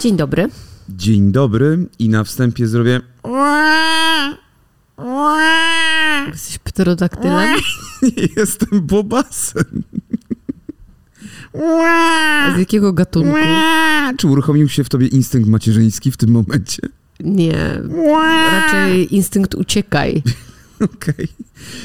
Dzień dobry. Dzień dobry i na wstępie zrobię. Jesteś pterodaktylem? Nie jestem bobasem. A z jakiego gatunku? Czy uruchomił się w tobie instynkt macierzyński w tym momencie? Nie, raczej instynkt uciekaj. Okej.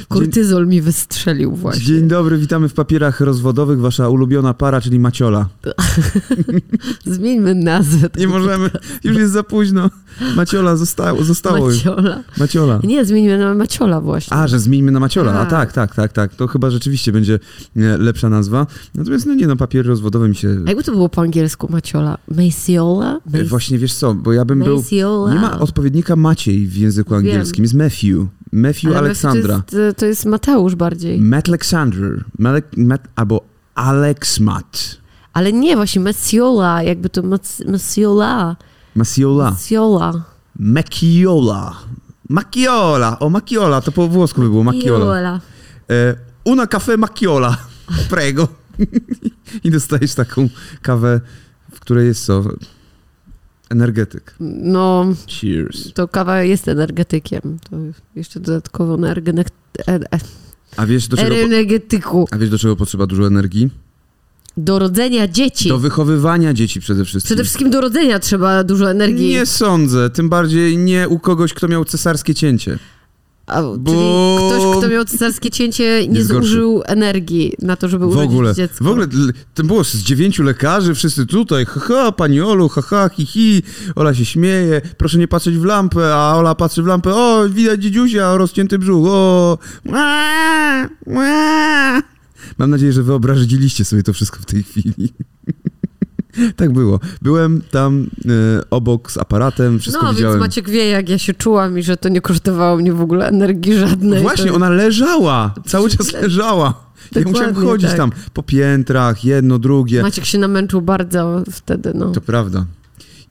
Kortyzol mi wystrzelił właśnie. Dzień dobry, witamy w papierach rozwodowych. Wasza ulubiona para, czyli Maciola. Zmieńmy nazwę. Nie możemy, już jest za późno. Maciola zostało, zostało już. Maciola. Maciola. Nie, zmieńmy na Maciola właśnie. A, że zmieńmy na Maciola. A Tak. tak, tak, tak. To chyba rzeczywiście będzie e, lepsza nazwa. Natomiast no nie, no papiery rozwodowe mi się... A jakby to było po angielsku Maciola? Maciola? E, Właśnie wiesz co, bo ja bym był... Maciola. Nie ma odpowiednika Maciej w języku Wiem. angielskim, jest Matthew. Matthew Ale Aleksandra. To jest, to jest Mateusz bardziej. Matt Alexander. Matt, Matt, albo Alex Matt. Ale nie, właśnie Maciola, jakby to Mac- Maciola. Maciola. Maciola. Macchiola. Macchiola. O, Macchiola, to po włosku by było Macchiola. E, una caffè Macchiola. Prego. I dostajesz taką kawę, w której jest co? Energetyk. No, Cheers. to kawa jest energetykiem. To jeszcze dodatkowo na e- e- A wiesz, do czego, energetyku. a wiesz, do czego potrzeba dużo energii? Do rodzenia dzieci. Do wychowywania dzieci przede wszystkim. Przede wszystkim do rodzenia trzeba dużo energii. Nie sądzę, tym bardziej nie u kogoś, kto miał cesarskie cięcie. A, bo- Czyli ktoś, kto miał cesarskie cięcie, nie zużył energii na to, żeby W urodzić ogóle, dziecko. w ogóle to było z dziewięciu lekarzy, wszyscy tutaj, haha, pani Olu, haha, hi, hi, Ola się śmieje, proszę nie patrzeć w lampę, a Ola patrzy w lampę, o, widać dziedziusia, rozcięty brzuch, o. Mam nadzieję, że wyobraźliście sobie to wszystko w tej chwili. tak było. Byłem tam e, obok z aparatem, wszystko no, widziałem. więc Maciek wie, jak ja się czułam i że to nie kosztowało mnie w ogóle energii żadnej. Właśnie, to... ona leżała, cały czas leżała. Ja musiałem Dokładnie chodzić tak. tam po piętrach, jedno, drugie. Maciek się namęczył bardzo wtedy, no. To prawda.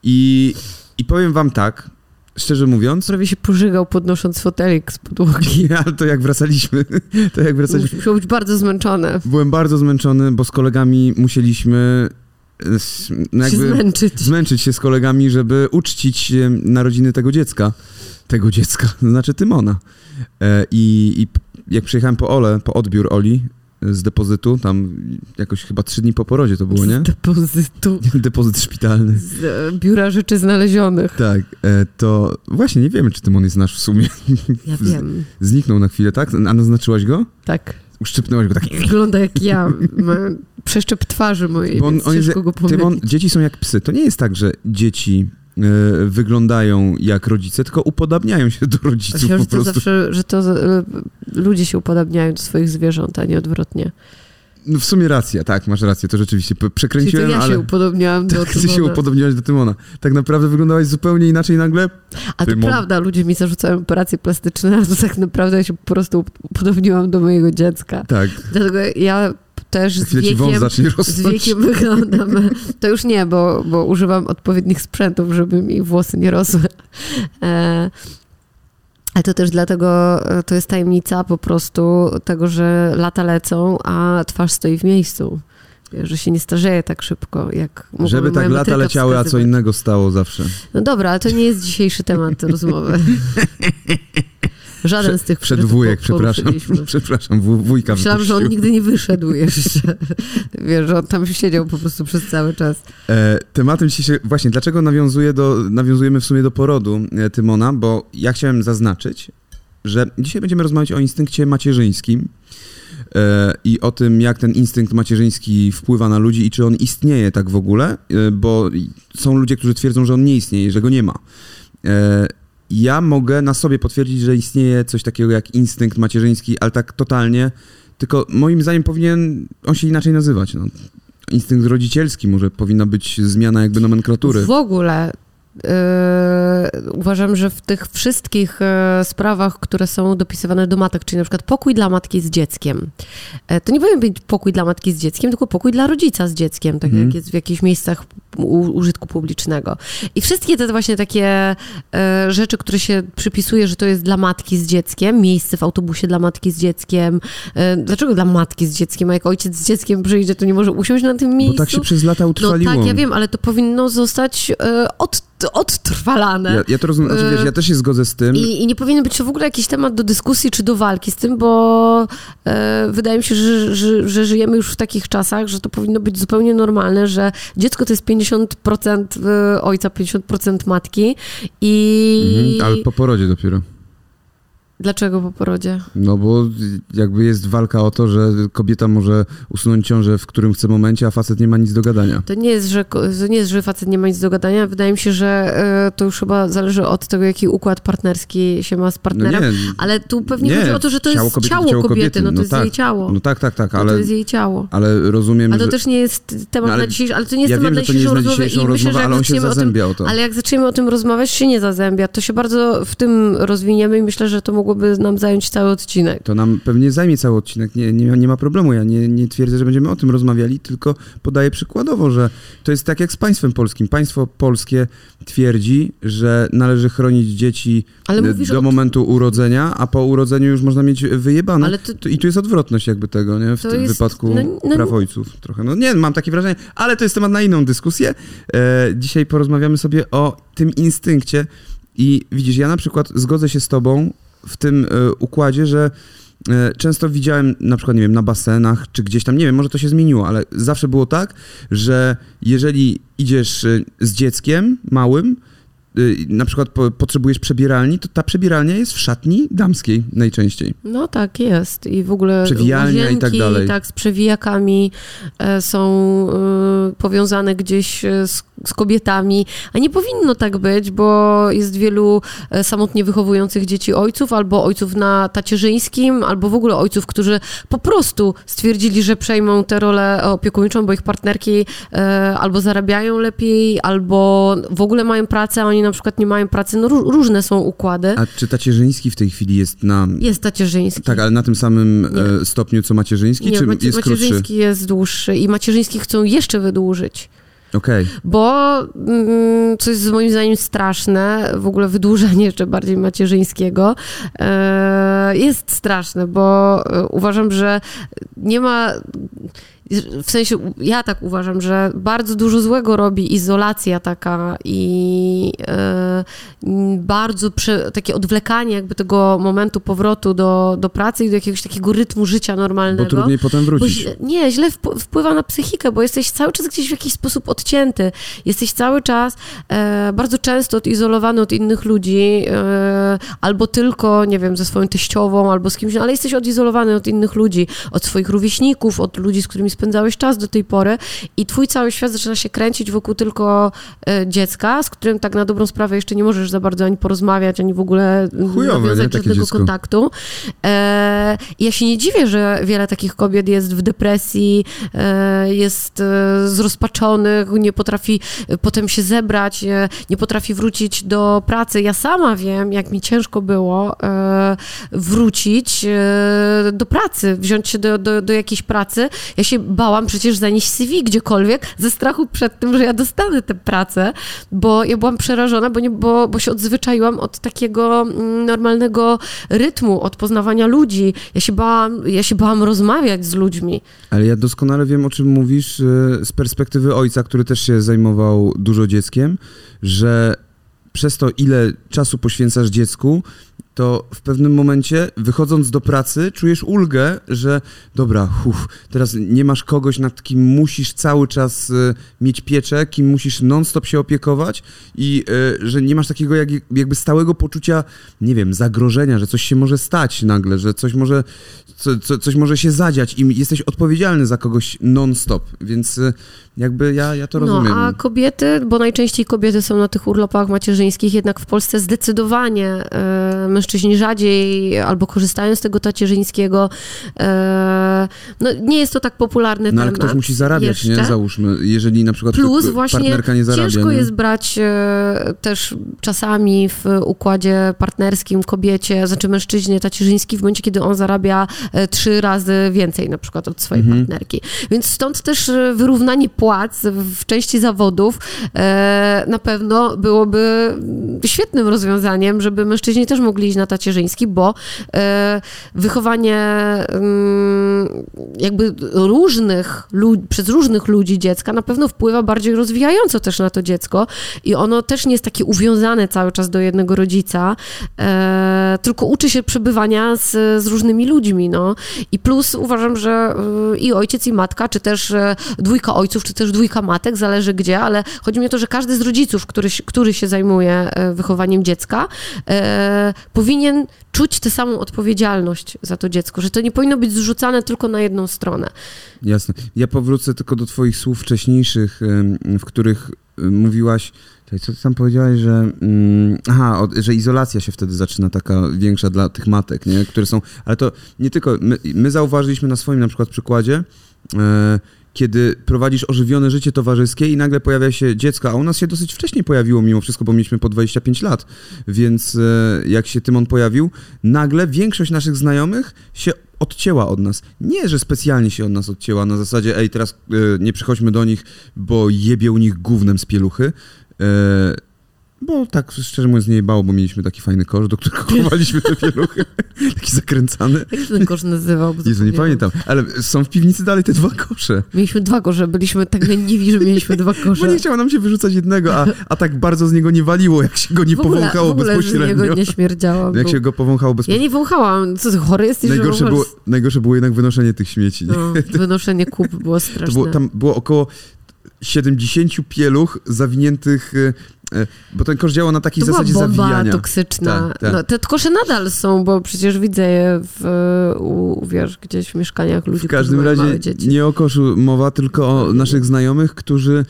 I, I powiem wam tak, szczerze mówiąc, Prawie się pożygał podnosząc fotelik z podłogi. ale to jak wracaliśmy, to jak wracaliśmy, Musiał być bardzo zmęczony. byłem bardzo zmęczony, bo z kolegami musieliśmy no się jakby zmęczyć. zmęczyć się z kolegami, żeby uczcić narodziny tego dziecka. Tego dziecka, to znaczy Tymona. E, I, I jak przyjechałem po Ole, po odbiór Oli z depozytu, tam jakoś chyba trzy dni po porodzie to było, nie? Z depozytu. Depozyt szpitalny. Z e, biura rzeczy znalezionych. Tak, e, to właśnie nie wiemy, czy Tymon jest nasz w sumie. Ja wiem. Zniknął na chwilę, tak? A naznaczyłaś go? Tak. Uszczypnęłaś go tak. Wygląda jak ja. Ma przeszczep twarzy mojej, Bo on- więc on jest- go Tymon, dzieci są jak psy. To nie jest tak, że dzieci e, wyglądają jak rodzice, tylko upodabniają się do rodziców Myślałam, po że to prostu. zawsze, że to e, ludzie się upodabniają do swoich zwierząt, a nie odwrotnie. No w sumie racja, tak, masz rację, to rzeczywiście p- Czyli to przekręciłem, ja ale... się upodobniałam do Tak, ty się Tymona. upodobniłaś do Tymona. Tak naprawdę wyglądałaś zupełnie inaczej nagle. A to Tymon. prawda, ludzie mi zarzucają operacje plastyczne, a to tak naprawdę ja się po prostu upodobniłam do mojego dziecka. Tak, Dlatego ja też z wiekiem, z wiekiem wyglądam. To już nie, bo, bo używam odpowiednich sprzętów, żeby mi włosy nie rosły. E, ale to też dlatego, e, to jest tajemnica po prostu tego, że lata lecą, a twarz stoi w miejscu. Że się nie starzeje tak szybko, jak Żeby tak lata leciały, a co wskazywać. innego stało zawsze. No dobra, ale to nie jest dzisiejszy temat rozmowy. Żaden z tych, Przed wujek, przepraszam. Przepraszam, wuj- wujka Myślałam, że on nigdy nie wyszedł jeszcze. Wiesz, że on tam siedział po prostu przez cały czas. E, tematem dzisiejszego, właśnie dlaczego nawiązuję do, nawiązujemy w sumie do porodu e, Tymona, bo ja chciałem zaznaczyć, że dzisiaj będziemy rozmawiać o instynkcie macierzyńskim e, i o tym, jak ten instynkt macierzyński wpływa na ludzi i czy on istnieje tak w ogóle, e, bo są ludzie, którzy twierdzą, że on nie istnieje, że go nie ma. Ja mogę na sobie potwierdzić, że istnieje coś takiego jak instynkt macierzyński, ale tak totalnie, tylko moim zdaniem powinien on się inaczej nazywać. No instynkt rodzicielski, może powinna być zmiana jakby nomenklatury. W ogóle yy, uważam, że w tych wszystkich yy, sprawach, które są dopisywane do matek, czyli na przykład pokój dla matki z dzieckiem, e, to nie powinien być pokój dla matki z dzieckiem, tylko pokój dla rodzica z dzieckiem, tak Mhm. jak jest w jakichś miejscach użytku publicznego. I wszystkie te właśnie takie e, rzeczy, które się przypisuje, że to jest dla matki z dzieckiem, miejsce w autobusie dla matki z dzieckiem. E, dlaczego dla matki z dzieckiem? A jak ojciec z dzieckiem przyjdzie, to nie może usiąść na tym miejscu? Bo tak się przez lata utrwaliło. No tak, ja wiem, ale to powinno zostać e, od odtrwalane. Ja, ja to rozumiem, znaczy, wiesz, ja też się zgodzę z tym. I, I, nie powinien być to w ogóle jakiś temat do dyskusji czy do walki z tym, bo e, wydaje mi się, że, że, że, żyjemy już w takich czasach, że to powinno być zupełnie normalne, że dziecko to jest 50% e, ojca, 50% matki i... Mhm, ale po porodzie dopiero. Dlaczego po porodzie? No bo jakby jest walka o to, że kobieta może usunąć ciążę w którym chce momencie, a facet nie ma nic do gadania. To nie jest, że, to nie jest, że facet nie ma nic do gadania. Wydaje mi się, że y, to już chyba zależy od tego, jaki układ partnerski się ma z partnerem. No nie, ale tu pewnie nie, chodzi o to, że to ciało jest kobiety, ciało, ciało kobiety, kobiety. No to no jest tak, jej ciało. No tak, tak, tak. Ale, no to jest jej ciało. Ale rozumiem, Ale to że... też nie jest temat no, ale, na dzisiejszą, ale to nie jest ja temat wiem, na dzisiejszą, rozmowę. dzisiejszą rozmowę, myślę, ale on się zazębia o, tym, o to. Ale jak zaczniemy o tym rozmawiać, się nie zazębia. To się bardzo w tym rozwiniemy i myślę, że to mogłoby nam zająć cały odcinek. To nam pewnie zajmie cały odcinek, nie, nie, nie ma problemu. Ja nie, nie twierdzę, że będziemy o tym rozmawiali, tylko podaję przykładowo, że to jest tak jak z państwem polskim. Państwo polskie twierdzi, że należy chronić dzieci do momentu urodzenia, a po urodzeniu już można mieć wyjebane. To... I tu jest odwrotność jakby tego, nie? W tym jest... wypadku no, no... praw ojców trochę. No nie, mam takie wrażenie, ale to jest temat na inną dyskusję. E, dzisiaj porozmawiamy sobie o tym instynkcie i widzisz, ja na przykład zgodzę się z tobą w tym e, układzie, że e, często widziałem na przykład, nie wiem, na basenach, czy gdzieś tam, nie wiem, może to się zmieniło, ale zawsze było tak, że jeżeli idziesz e, z dzieckiem małym, na przykład po, potrzebujesz przebieralni, to ta przebieralnia jest w szatni damskiej najczęściej. No tak, jest. I w ogóle Przewijalnia i tak dalej. Tak, z przewijakami są powiązane gdzieś z z kobietami, a nie powinno tak być, bo jest wielu e, samotnie wychowujących dzieci ojców, albo ojców na tacierzyńskim, albo w ogóle ojców, którzy po prostu stwierdzili, że przejmą tę rolę opiekuńczą, bo ich partnerki e, albo zarabiają lepiej, albo w ogóle mają pracę, a oni na przykład nie mają pracy. No różne są układy. A czy tacierzyński w tej chwili jest na... Jest tacierzyński. Tak, ale na tym samym nie. E, stopniu co macierzyński, nie, czy macie, jest macierzyński krótszy? jest dłuższy i macierzyński chcą jeszcze wydłużyć. Okay. Bo mm, coś z moim zdaniem straszne, w ogóle wydłużenie jeszcze bardziej macierzyńskiego, e, jest straszne, bo e, uważam, że nie ma w sensie ja tak uważam, że bardzo dużo złego robi izolacja taka i e, bardzo prze, takie odwlekanie jakby tego momentu powrotu do, do pracy i do jakiegoś takiego rytmu życia normalnego. Bo trudniej potem wrócić. Bo, nie, źle wpływa na psychikę, bo jesteś cały czas gdzieś w jakiś sposób odcięty. Jesteś cały czas e, bardzo często odizolowany od innych ludzi, e, albo tylko, nie wiem, ze swoją teściową, albo z kimś, ale jesteś odizolowany od innych ludzi, od swoich rówieśników, od ludzi, z którymi spędzałeś czas do tej pory i twój cały świat zaczyna się kręcić wokół tylko e, dziecka, z którym tak na dobrą sprawę jeszcze nie możesz za bardzo ani porozmawiać, ani w ogóle Chujowe, nawiązać żadnego dziecko. kontaktu. E, ja się nie dziwię, że wiele takich kobiet jest w depresji, e, jest e, zrozpaczonych, nie potrafi e, potem się zebrać, e, nie potrafi wrócić do pracy. Ja sama wiem, jak mi ciężko było wrócić do pracy, wziąć się do, do, do jakiejś pracy. Ja się bałam przecież zanieść CV gdziekolwiek ze strachu przed tym, że ja dostanę tę pracę, bo ja byłam przerażona, bo, nie, bo, bo się odzwyczaiłam od takiego mm, normalnego rytmu, od poznawania ludzi. Ja się bałam, ja się bałam rozmawiać z ludźmi. Ale ja doskonale wiem, o czym mówisz y, z perspektywy ojca, który też się zajmował dużo dzieckiem, że przez to, ile czasu poświęcasz dziecku, to w pewnym momencie, wychodząc do pracy, czujesz ulgę, że dobra, teraz nie masz kogoś, nad kim musisz cały czas y, mieć pieczę, kim musisz non-stop się opiekować i y, że nie masz takiego jak, jakby stałego poczucia, nie wiem, zagrożenia, że coś się może stać nagle, że coś może, co, co, coś może się zadziać i jesteś odpowiedzialny za kogoś non-stop, więc y, jakby ja, ja to no, rozumiem. No, a kobiety, bo najczęściej kobiety są na tych urlopach macierzyńskich, jednak w Polsce zdecydowanie y, mężczyźni rzadziej albo korzystają z tego tacierzyńskiego. E, no, nie jest to tak popularny No ale temat. ktoś musi zarabiać, jeszcze. nie? Załóżmy, jeżeli na przykład Plus właśnie partnerka nie zarabia. ciężko nie? jest brać e, też czasami w układzie partnerskim kobiecie, znaczy mężczyźnie tacierzyński w momencie, kiedy on zarabia e, trzy razy więcej na przykład od swojej Mhm. partnerki. Więc stąd też wyrównanie płac w części zawodów na pewno byłoby świetnym rozwiązaniem, żeby mężczyźni też mogli na tacierzyński, bo e, wychowanie mm, jakby różnych przez różnych ludzi dziecka na pewno wpływa bardziej rozwijająco też na to dziecko i ono też nie jest takie uwiązane cały czas do jednego rodzica, e, tylko uczy się przebywania z, z różnymi ludźmi, no. I plus uważam, że y, i ojciec, i matka, czy też e, dwójka ojców, czy też dwójka matek, zależy gdzie, ale chodzi mi o to, że każdy z rodziców, który, który się zajmuje wychowaniem dziecka, powinien czuć tę samą odpowiedzialność za to dziecko, że to nie powinno być zrzucane tylko na jedną stronę. Jasne. Ja powrócę tylko do twoich słów wcześniejszych, w których mówiłaś, co ty tam powiedziałaś, że mm, aha, że izolacja się wtedy zaczyna taka większa dla tych matek, nie? które są, ale to nie tylko, my, my zauważyliśmy na swoim na przykład przykładzie, e, kiedy prowadzisz ożywione życie towarzyskie i nagle pojawia się dziecko, a u nas się dosyć wcześnie pojawiło mimo wszystko, bo mieliśmy po 25 lat, więc e, jak się Tymon pojawił, nagle większość naszych znajomych się odcięła od nas. Nie, że specjalnie się od nas odcięła na zasadzie, ej, teraz e, nie przychodźmy do nich, bo jebie u nich gównem z pieluchy. Bo tak szczerze mówiąc nie jebało, bo mieliśmy taki fajny kosz, do którego chowaliśmy te pieluchy. taki zakręcany. Jak się ten kosz nazywał? Bo Jezu, nie pamiętam. Ale są w piwnicy dalej te dwa kosze. Mieliśmy dwa kosze, byliśmy tak leniwi, że mieliśmy dwa Bo kosze. nie chciało nam się wyrzucać jednego, a, a tak bardzo z niego nie waliło, jak się go nie w ogóle, w powąchało ogóle z bezpośrednio. niego nie. Jak bo- się go powąchało Ja bezpośrednio. nie wąchałam. Co ty, chory jesteś? że Najgorsze wąchasz? było, najgorsze było jednak wynoszenie tych śmieci. No, wynoszenie kup było straszne. Było, tam było około 70 pieluch zawiniętych, e, e, bo ten kosz działał na takiej to była zasadzie bomba zawijania. toksyczna. Tak, tak. No, te kosze nadal są, bo przecież widzę je w, u, wiesz, gdzieś w mieszkaniach ludzi, W każdym razie nie o koszu mowa, tylko o naszych znajomych, którzy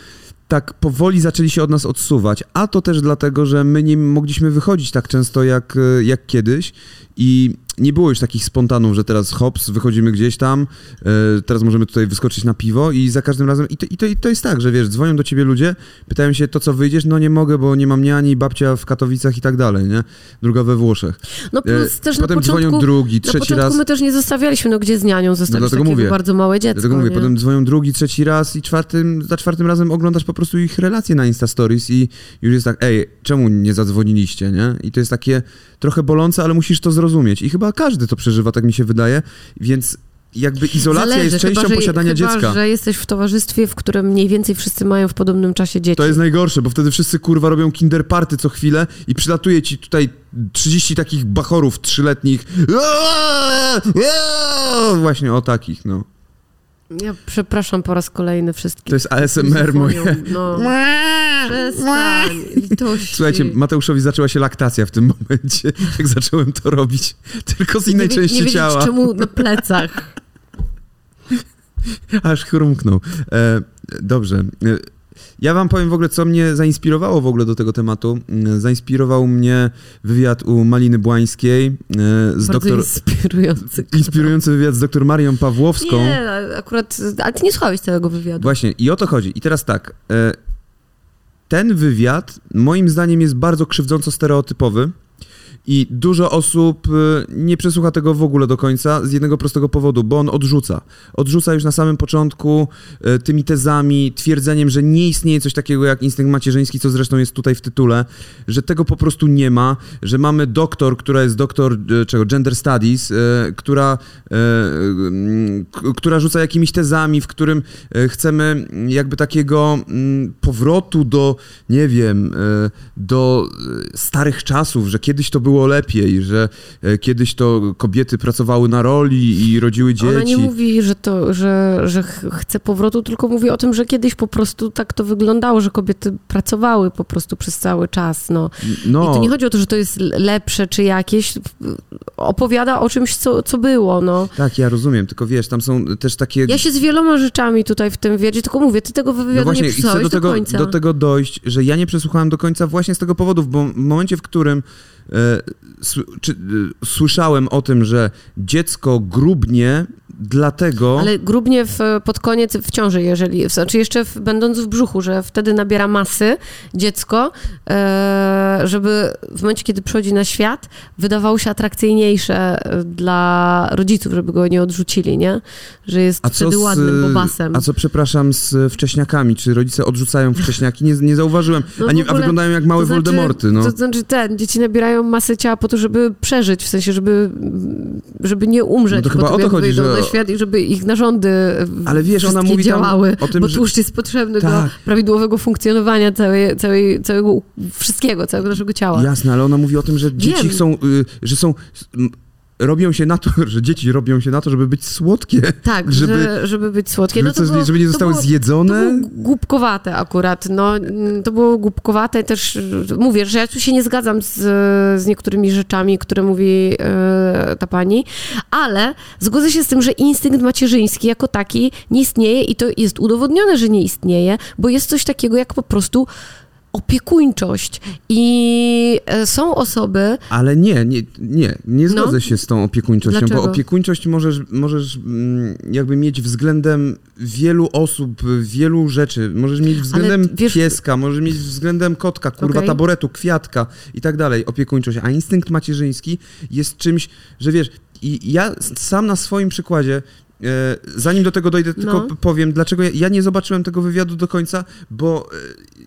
tak powoli zaczęli się od nas odsuwać, a to też dlatego, że my nie mogliśmy wychodzić tak często jak, e, jak kiedyś i nie było już takich spontanów, że teraz hops, wychodzimy gdzieś tam, e, teraz możemy tutaj wyskoczyć na piwo i za każdym razem, i to, i, to, i to jest tak, że wiesz, dzwonią do ciebie ludzie, pytają się, to co wyjdziesz? No nie mogę, bo nie mam niani, babcia w Katowicach i tak dalej, nie? Druga we Włoszech. No E, plus też na Potem początku, dzwonią drugi, na trzeci początku raz. my też nie zostawialiśmy, no gdzie z nianią zostawić dlatego takiego mówię. bardzo małe dziecko, Dlatego mówię, nie? potem dzwonią drugi, trzeci raz i czwartym, za czwartym razem oglądasz po prostu ich relacje na Insta Stories i już jest tak, ej, czemu nie zadzwoniliście, nie? I to jest takie trochę bolące, ale musisz to zrozumieć. I chyba każdy to przeżywa, tak mi się wydaje, więc jakby izolacja Zależy, jest częścią chyba, że, posiadania chyba, dziecka. że jesteś w towarzystwie, w którym mniej więcej wszyscy mają w podobnym czasie dzieci. To jest najgorsze, bo wtedy wszyscy kurwa robią kinder party co chwilę i przylatuje ci tutaj 30 takich bachorów trzyletnich. Właśnie o takich, no. Ja przepraszam po raz kolejny wszystkich. To jest ASMR moje. No. Przestań, litości. Słuchajcie, Mateuszowi zaczęła się laktacja w tym momencie, jak zacząłem to robić. Tylko z innej nie, części nie wiedzieć, ciała. czemu na plecach. Aż chrumknął. E, dobrze. E, ja wam powiem w ogóle, co mnie zainspirowało w ogóle do tego tematu. E, Zainspirował mnie wywiad u Maliny Błańskiej e, z Bardzo doktor... inspirujący. Inspirujący wywiad z doktor Marią Pawłowską. Nie, akurat, ale ty nie słuchałeś całego wywiadu. Właśnie, i o to chodzi. I teraz tak. E, ten wywiad, moim zdaniem, jest bardzo krzywdząco stereotypowy. I dużo osób e, nie przesłucha tego w ogóle do końca z jednego prostego powodu, bo on odrzuca. Odrzuca już na samym początku e, tymi tezami, twierdzeniem, że nie istnieje coś takiego jak instynkt macierzyński, co zresztą jest tutaj w tytule, że tego po prostu nie ma, że mamy doktor, która jest doktor e, czego, gender studies, która, która rzuca jakimiś tezami, w którym chcemy jakby takiego mm, powrotu do, nie wiem, do starych czasów, że kiedyś to było lepiej, że e, kiedyś to kobiety pracowały na roli i rodziły dzieci. Ona nie mówi, że, to, że, że ch- chce powrotu, tylko mówi o tym, że kiedyś po prostu tak to wyglądało, że kobiety pracowały po prostu przez cały czas. No. no, I to nie chodzi o to, że to jest lepsze czy jakieś. Opowiada o czymś, co, co było. No. tak, ja rozumiem, tylko wiesz, tam są też takie... Ja się z wieloma rzeczami tutaj w tym wywiadzie, tylko mówię, ty tego wywiadu No właśnie, nie przesłałeś do do, tego, końca. do tego dojść, że ja nie przesłuchałem do końca właśnie z tego powodu, bo w momencie, w którym słyszałem o tym, że dziecko grubnie dlatego... Ale grubnie w, pod koniec w ciąży, jeżeli, znaczy jeszcze w, będąc w brzuchu, że wtedy nabiera masy dziecko, e, żeby w momencie, kiedy przychodzi na świat, wydawało się atrakcyjniejsze e, dla rodziców, żeby go nie odrzucili, nie? Że jest wtedy z, ładnym bobasem. A co, przepraszam, z wcześniakami? Czy rodzice odrzucają wcześniaki? Nie, nie zauważyłem. No a, nie, ogóle, a, wyglądają jak małe to znaczy, Voldemorty, no. To znaczy ten, dzieci nabierają masę ciała po to, żeby przeżyć, w sensie, żeby, żeby nie umrzeć. No to chyba o to chodzi, że świat i żeby ich narządy Ale wiesz, ona mówi działały, o tym, bo tłuszcz jest potrzebny tak. do prawidłowego funkcjonowania całej, całej, całego wszystkiego, całego naszego ciała. Jasne, ale ona mówi o tym, że dzieci Wiem. chcą, y, że są robią się na to, że dzieci robią się na to, żeby być słodkie. Tak, żeby, że, żeby być słodkie. No żeby, było, żeby nie zostały było, zjedzone. To było głupkowate akurat. No, to było głupkowate też, mówię, że ja tu się nie zgadzam z, z niektórymi rzeczami, które mówi e, ta pani, ale zgodzę się z tym, że instynkt macierzyński jako taki nie istnieje i to jest udowodnione, że nie istnieje, bo jest coś takiego jak po prostu opiekuńczość. I e, są osoby. Ale nie, nie, nie, nie no. zgodzę no. się z tą opiekuńczością, Dlaczego? bo opiekuńczość możesz, możesz mm, jakby mieć względem wielu osób, wielu rzeczy. Możesz mieć względem wiesz... pieska, możesz mieć względem kotka, kurwa, okay. taboretu, kwiatka i tak dalej, opiekuńczość. A instynkt macierzyński jest czymś, że wiesz, i ja sam na swoim przykładzie zanim do tego dojdę, tylko no. powiem, dlaczego ja, nie zobaczyłem tego wywiadu do końca, bo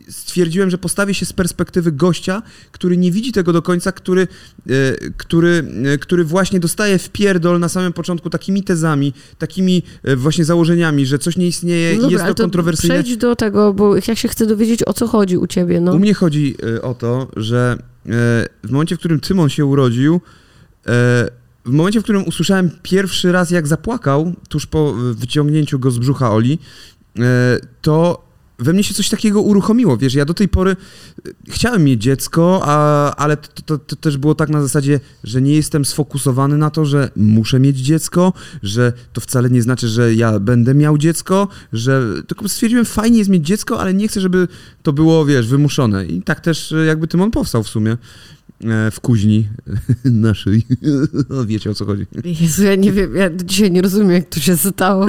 e, stwierdziłem, że postawię się z perspektywy gościa, który nie widzi tego do końca, który, e, który, który właśnie dostaje w pierdol na samym początku takimi tezami, takimi właśnie założeniami, że coś nie istnieje no dobra, jest to, to kontrowersyjne. Przejdź do tego, bo ja się chcę dowiedzieć, o co chodzi u ciebie. No. U mnie chodzi o to, że w momencie, w którym Tymon się urodził, w momencie, w którym usłyszałem pierwszy raz, jak zapłakał, tuż po wyciągnięciu go z brzucha Oli, e, to we mnie się coś takiego uruchomiło, wiesz, ja do tej pory e, chciałem mieć dziecko, a, ale to, to, to, też było tak na zasadzie, że nie jestem sfokusowany na to, że muszę mieć dziecko, że to wcale nie znaczy, że ja będę miał dziecko, że tylko stwierdziłem, fajnie jest mieć dziecko, ale nie chcę, żeby to było, wiesz, wymuszone i tak też e, jakby Tymon powstał w sumie. E, w kuźni naszej. No, wiecie o co chodzi. Jezu, ja nie wiem, ja dzisiaj nie rozumiem, jak to się stało.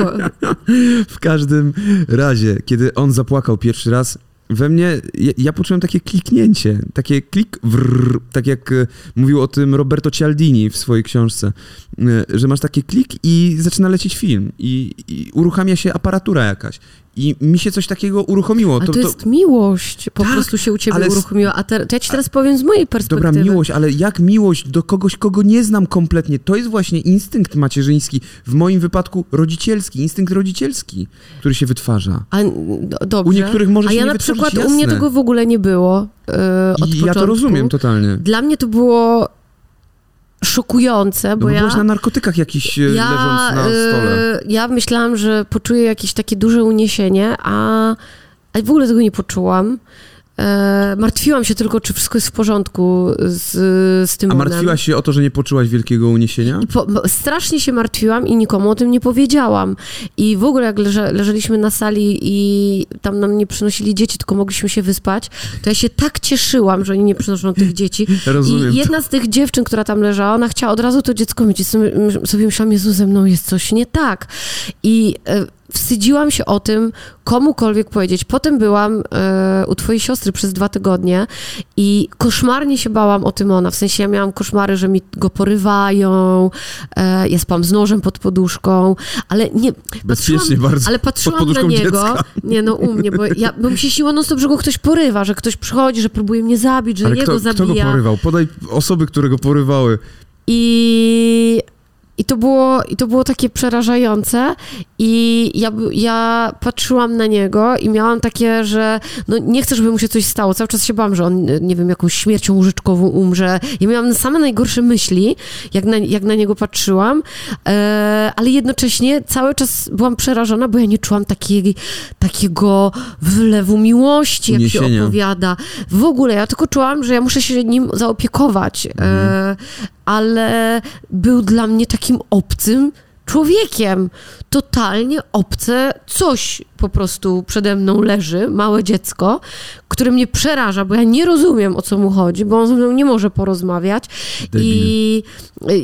w każdym razie, kiedy on zapłakał pierwszy raz, we mnie, ja, ja, poczułem takie kliknięcie, takie klik, wrr, tak jak e, mówił o tym Roberto Cialdini w swojej książce, e, że masz taki klik i zaczyna lecieć film i, i uruchamia się aparatura jakaś. I mi się coś takiego uruchomiło. To, to, jest miłość, po tak, prostu się u ciebie ale... uruchomiła. A te, to ja ci teraz powiem z mojej perspektywy. Dobra, miłość, ale jak miłość do kogoś, kogo nie znam kompletnie? To jest właśnie instynkt macierzyński, w moim wypadku rodzicielski, instynkt rodzicielski, który się wytwarza. A, dobrze. U niektórych może A ja na przykład, jasne. u mnie tego w ogóle nie było yy, I. Ja to rozumiem totalnie. Dla mnie to było szokujące, bo, no bo ja... byłaś na narkotykach jakiś e, ja, leżąc na stole. Yy, ja myślałam, że poczuję jakieś takie duże uniesienie, a, a w ogóle tego nie poczułam. E, martwiłam się tylko, czy wszystko jest w porządku z, z tym. A martwiłaś się o to, że nie poczułaś wielkiego uniesienia? Po, strasznie się martwiłam i nikomu o tym nie powiedziałam. I w ogóle jak leże, leżeliśmy na sali i tam nam nie przynosili dzieci, tylko mogliśmy się wyspać, to ja się tak cieszyłam, że oni nie przynoszą tych dzieci. Rozumiem. I jedna z tych dziewczyn, która tam leżała, ona chciała od razu to dziecko mieć. I sobie myślałam, Jezu, ze mną jest coś nie tak. I e, wstydziłam się o tym komukolwiek powiedzieć. Potem byłam e, u twojej siostry przez dwa tygodnie i koszmarnie się bałam o Tymona. W sensie ja miałam koszmary, że mi go porywają, e, ja spałam z nożem pod poduszką, ale nie... Bezpiecznie bardzo. Ale patrzyłam na niego. Dziecka. Nie, no u mnie, bo ja bym się siła non że go ktoś porywa, że ktoś przychodzi, że próbuje mnie zabić, że ale jego kto, zabija. kto go porywał? Podaj osoby, które go porywały. I i to było, i to było takie przerażające i ja, ja patrzyłam na niego i miałam takie, że no nie chcę, żeby mu się coś stało. Cały czas się bałam, że on, nie wiem, jakąś śmiercią łóżeczkową umrze. Ja miałam same najgorsze myśli, jak na, jak na niego patrzyłam, e, ale jednocześnie cały czas byłam przerażona, bo ja nie czułam takiej, takiego wylewu miłości, jak Uniesienia. się opowiada. W ogóle, ja tylko czułam, że ja muszę się nim zaopiekować. E, mhm. Ale był dla mnie takim obcym człowiekiem. Totalnie obce coś po prostu przede mną leży, małe dziecko, które mnie przeraża, bo ja nie rozumiem, o co mu chodzi, bo on ze mną nie może porozmawiać Debil. i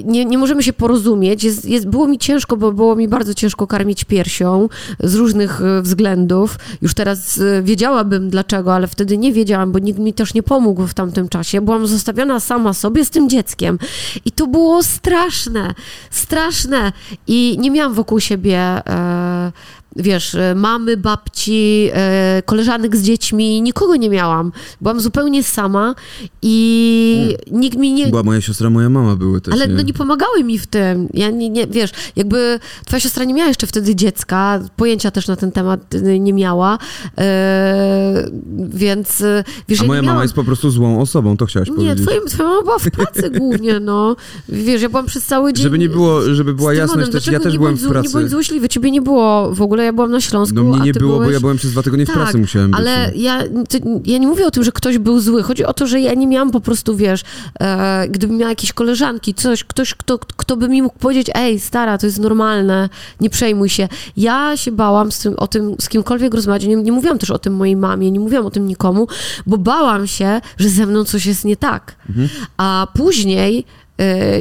nie, nie możemy się porozumieć. Jest, jest, było mi ciężko, bo było mi bardzo ciężko karmić piersią z różnych y, względów. Już teraz y, wiedziałabym dlaczego, ale wtedy nie wiedziałam, bo nikt mi też nie pomógł w tamtym czasie. Byłam zostawiona sama sobie z tym dzieckiem i to było straszne, straszne i nie miałam wokół siebie... E, wiesz, e, mamy, babci, e, koleżanek z dziećmi, nikogo nie miałam. Byłam zupełnie sama i nikt mi nie... Była moja siostra, moja mama były też, Ale nie? no nie pomagały mi w tym. Ja nie, nie, wiesz, jakby twoja siostra nie miała jeszcze wtedy dziecka, pojęcia też na ten temat nie miała, e, więc wiesz, A ja moja nie mama miałam... jest po prostu złą osobą, to chciałaś Nie, powiedzieć. twoja, twoja mama była w pracy głównie, no. Wiesz, ja byłam przez cały dzień... Żeby nie było, żeby była jasność, też, ja też nie byłem bądź w pracy. Nie bądź złośliwy, ciebie nie było w ogóle, ja byłam na Śląsku, No mnie nie ty było, byłeś... bo ja byłem przez dwa tygodnie w Tak, pracy, musiałem być. Ale no. ja, to, ja nie mówię o tym, że ktoś był zły. Chodzi o to, że ja nie miałam po prostu, wiesz, e, gdybym miała jakieś koleżanki, coś, ktoś, kto, kto by mi mógł powiedzieć, ej, stara, to jest normalne, nie przejmuj się. Ja się bałam z tym, o tym z kimkolwiek rozmawiać. Nie, nie mówiłam też o tym mojej mamie, nie mówiłam o tym nikomu, bo bałam się, że ze mną coś jest nie tak. Mhm. A później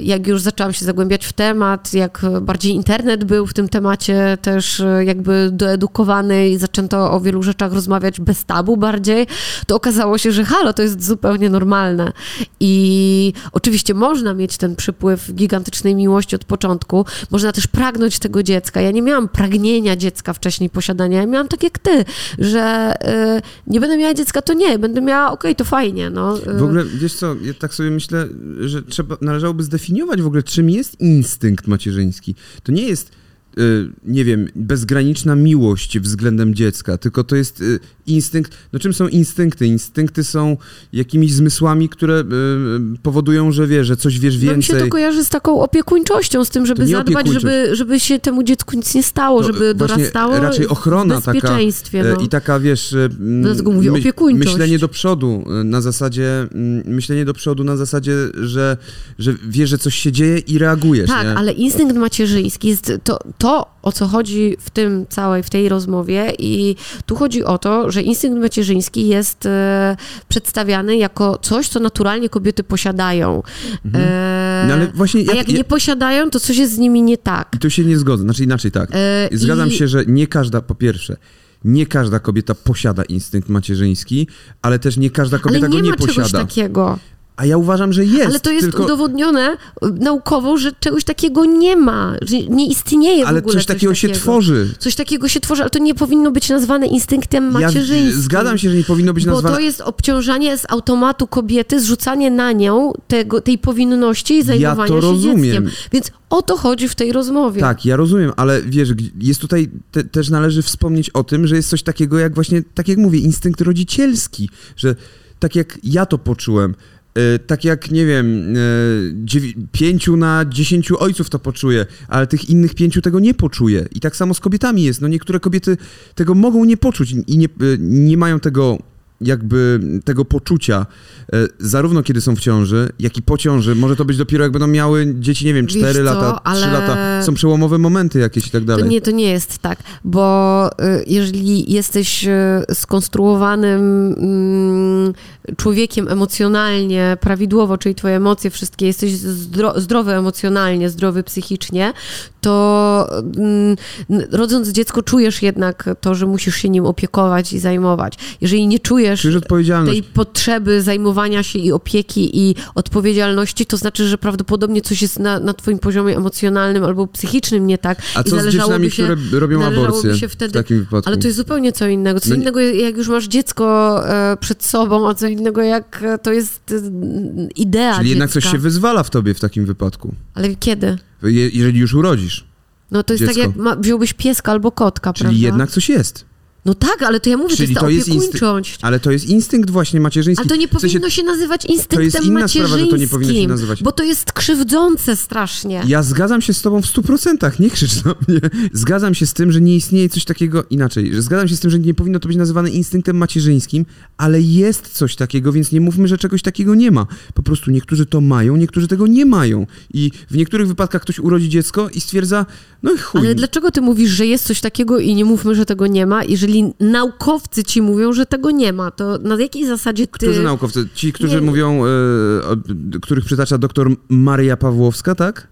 jak już zaczęłam się zagłębiać w temat, jak bardziej internet był w tym temacie też y, jakby doedukowany i zaczęto o wielu rzeczach rozmawiać bez tabu bardziej, to okazało się, że halo, to jest zupełnie normalne. I oczywiście można mieć ten przypływ gigantycznej miłości od początku, można też pragnąć tego dziecka. Ja nie miałam pragnienia dziecka wcześniej posiadania, ja miałam tak jak ty, że y, nie będę miała dziecka, to nie, będę miała, okej, to fajnie, no. y, W ogóle, wiesz co, ja tak sobie myślę, że trzeba, należałoby zdefiniować w ogóle, czym jest instynkt macierzyński. To nie jest, nie wiem, bezgraniczna miłość względem dziecka, tylko to jest y, instynkt, no czym są instynkty? Instynkty są jakimiś zmysłami, które y, powodują, że wiesz, że coś wiesz No mi się to więcej. kojarzy z taką opiekuńczością, z tym, żeby To zadbać, żeby, żeby się temu dziecku nic nie stało, No, żeby dorastało raczej w ochrona taka, bezpieczeństwie. E, No. I taka, wiesz, Dlatego mówię opiekuńczość. myślenie do przodu na zasadzie, mm, myślenie do przodu na zasadzie, że, że wiesz, że coś się dzieje i reagujesz, Tak, nie? ale instynkt macierzyński jest to, to, o co chodzi w tym całej, w tej rozmowie i tu chodzi o to, że instynkt macierzyński jest e, przedstawiany jako coś, co naturalnie kobiety posiadają. E, No ale właśnie, a jak, jak ja- nie posiadają, to coś jest z nimi nie tak. I tu się nie zgodzę, znaczy inaczej tak. E, Zgadzam i- się, że nie każda, po pierwsze, nie każda kobieta posiada instynkt macierzyński, ale też nie każda kobieta nie go nie ma czegoś posiada. takiego. A ja uważam, że jest. Ale to jest tylko... udowodnione y, naukowo, że czegoś takiego nie ma, że nie istnieje w Ale ogóle coś takiego się tworzy. Coś takiego się tworzy, ale to nie powinno być nazwane instynktem macierzyńskim. Ja zgadzam się, że nie powinno być Bo nazwane... to jest obciążanie z automatu kobiety, zrzucanie na nią tego, tej powinności i zajmowania to się rozumiem. dzieckiem. Więc o to chodzi w tej rozmowie. Tak, ja rozumiem, ale wiesz, jest tutaj te, też należy wspomnieć o tym, że jest coś takiego jak właśnie, tak jak mówię, instynkt rodzicielski, że tak jak ja to poczułem, tak jak, nie wiem, dziewi- pięciu na dziesięciu ojców to poczuje, ale tych innych pięciu tego nie poczuje. I tak samo z kobietami jest. No niektóre kobiety tego mogą nie poczuć i nie, e, nie mają tego jakby tego poczucia, e, zarówno kiedy są w ciąży, jak i po ciąży. Może to być dopiero jak będą miały dzieci, nie wiem, Wiesz 4 co, lata, 3 ale- lata. Są przełomowe momenty jakieś i tak To dalej. nie, to nie jest tak, bo y, jeżeli jesteś y, skonstruowanym mm, człowiekiem emocjonalnie, prawidłowo, czyli twoje emocje wszystkie, jesteś zdro, zdrowy emocjonalnie, zdrowy psychicznie, to mm, rodząc dziecko czujesz jednak to, że musisz się nim opiekować i zajmować. Jeżeli nie czujesz Odpowiedzialność. tej potrzeby zajmowania się i opieki i odpowiedzialności, to znaczy, że prawdopodobnie coś jest na, na twoim poziomie emocjonalnym albo psychicznym nie tak. A i co z zależałoby dziewczynami, się, które robią aborcję się w wtedy- takim wypadku? Ale to jest zupełnie co innego. Co No innego, jak już masz dziecko e, przed sobą, a co innego, jak e, to jest e, idea Czyli jednak dziecka. coś się wyzwala w tobie w takim wypadku. Ale kiedy? Je, jeżeli już urodzisz. No to jest Dziecko. tak, jak ma, wziąłbyś pieska albo kotka, Czyli prawda? jednak coś jest. No tak, ale to ja mówię, Czyli to to jest jest ta instynkt- opiekuńczość. Ale to jest instynkt właśnie macierzyński. Ale to nie powinno się nazywać instynktem to jest inna sprawa, że to nie macierzyńskim, powinno się nazywać. bo to jest krzywdzące strasznie. Ja zgadzam się z tobą w 100%, nie krzycz na mnie. Zgadzam się z tym, że nie istnieje coś takiego inaczej. Że zgadzam się z tym, że nie powinno to być nazywane instynktem macierzyńskim, ale jest coś takiego, więc nie mówmy, że czegoś takiego nie ma. Po prostu niektórzy to mają, niektórzy tego nie mają. I w niektórych wypadkach ktoś urodzi dziecko i stwierdza, no i chuj. Ale dlaczego ty mówisz, że jest coś takiego i nie mówmy, że tego nie ma, jeżeli jeżeli naukowcy ci mówią, że tego nie ma, to na jakiej zasadzie ty... Którzy naukowcy? Ci, którzy Nie. mówią, e, o, których przytacza doktor Maria Pawłowska, tak?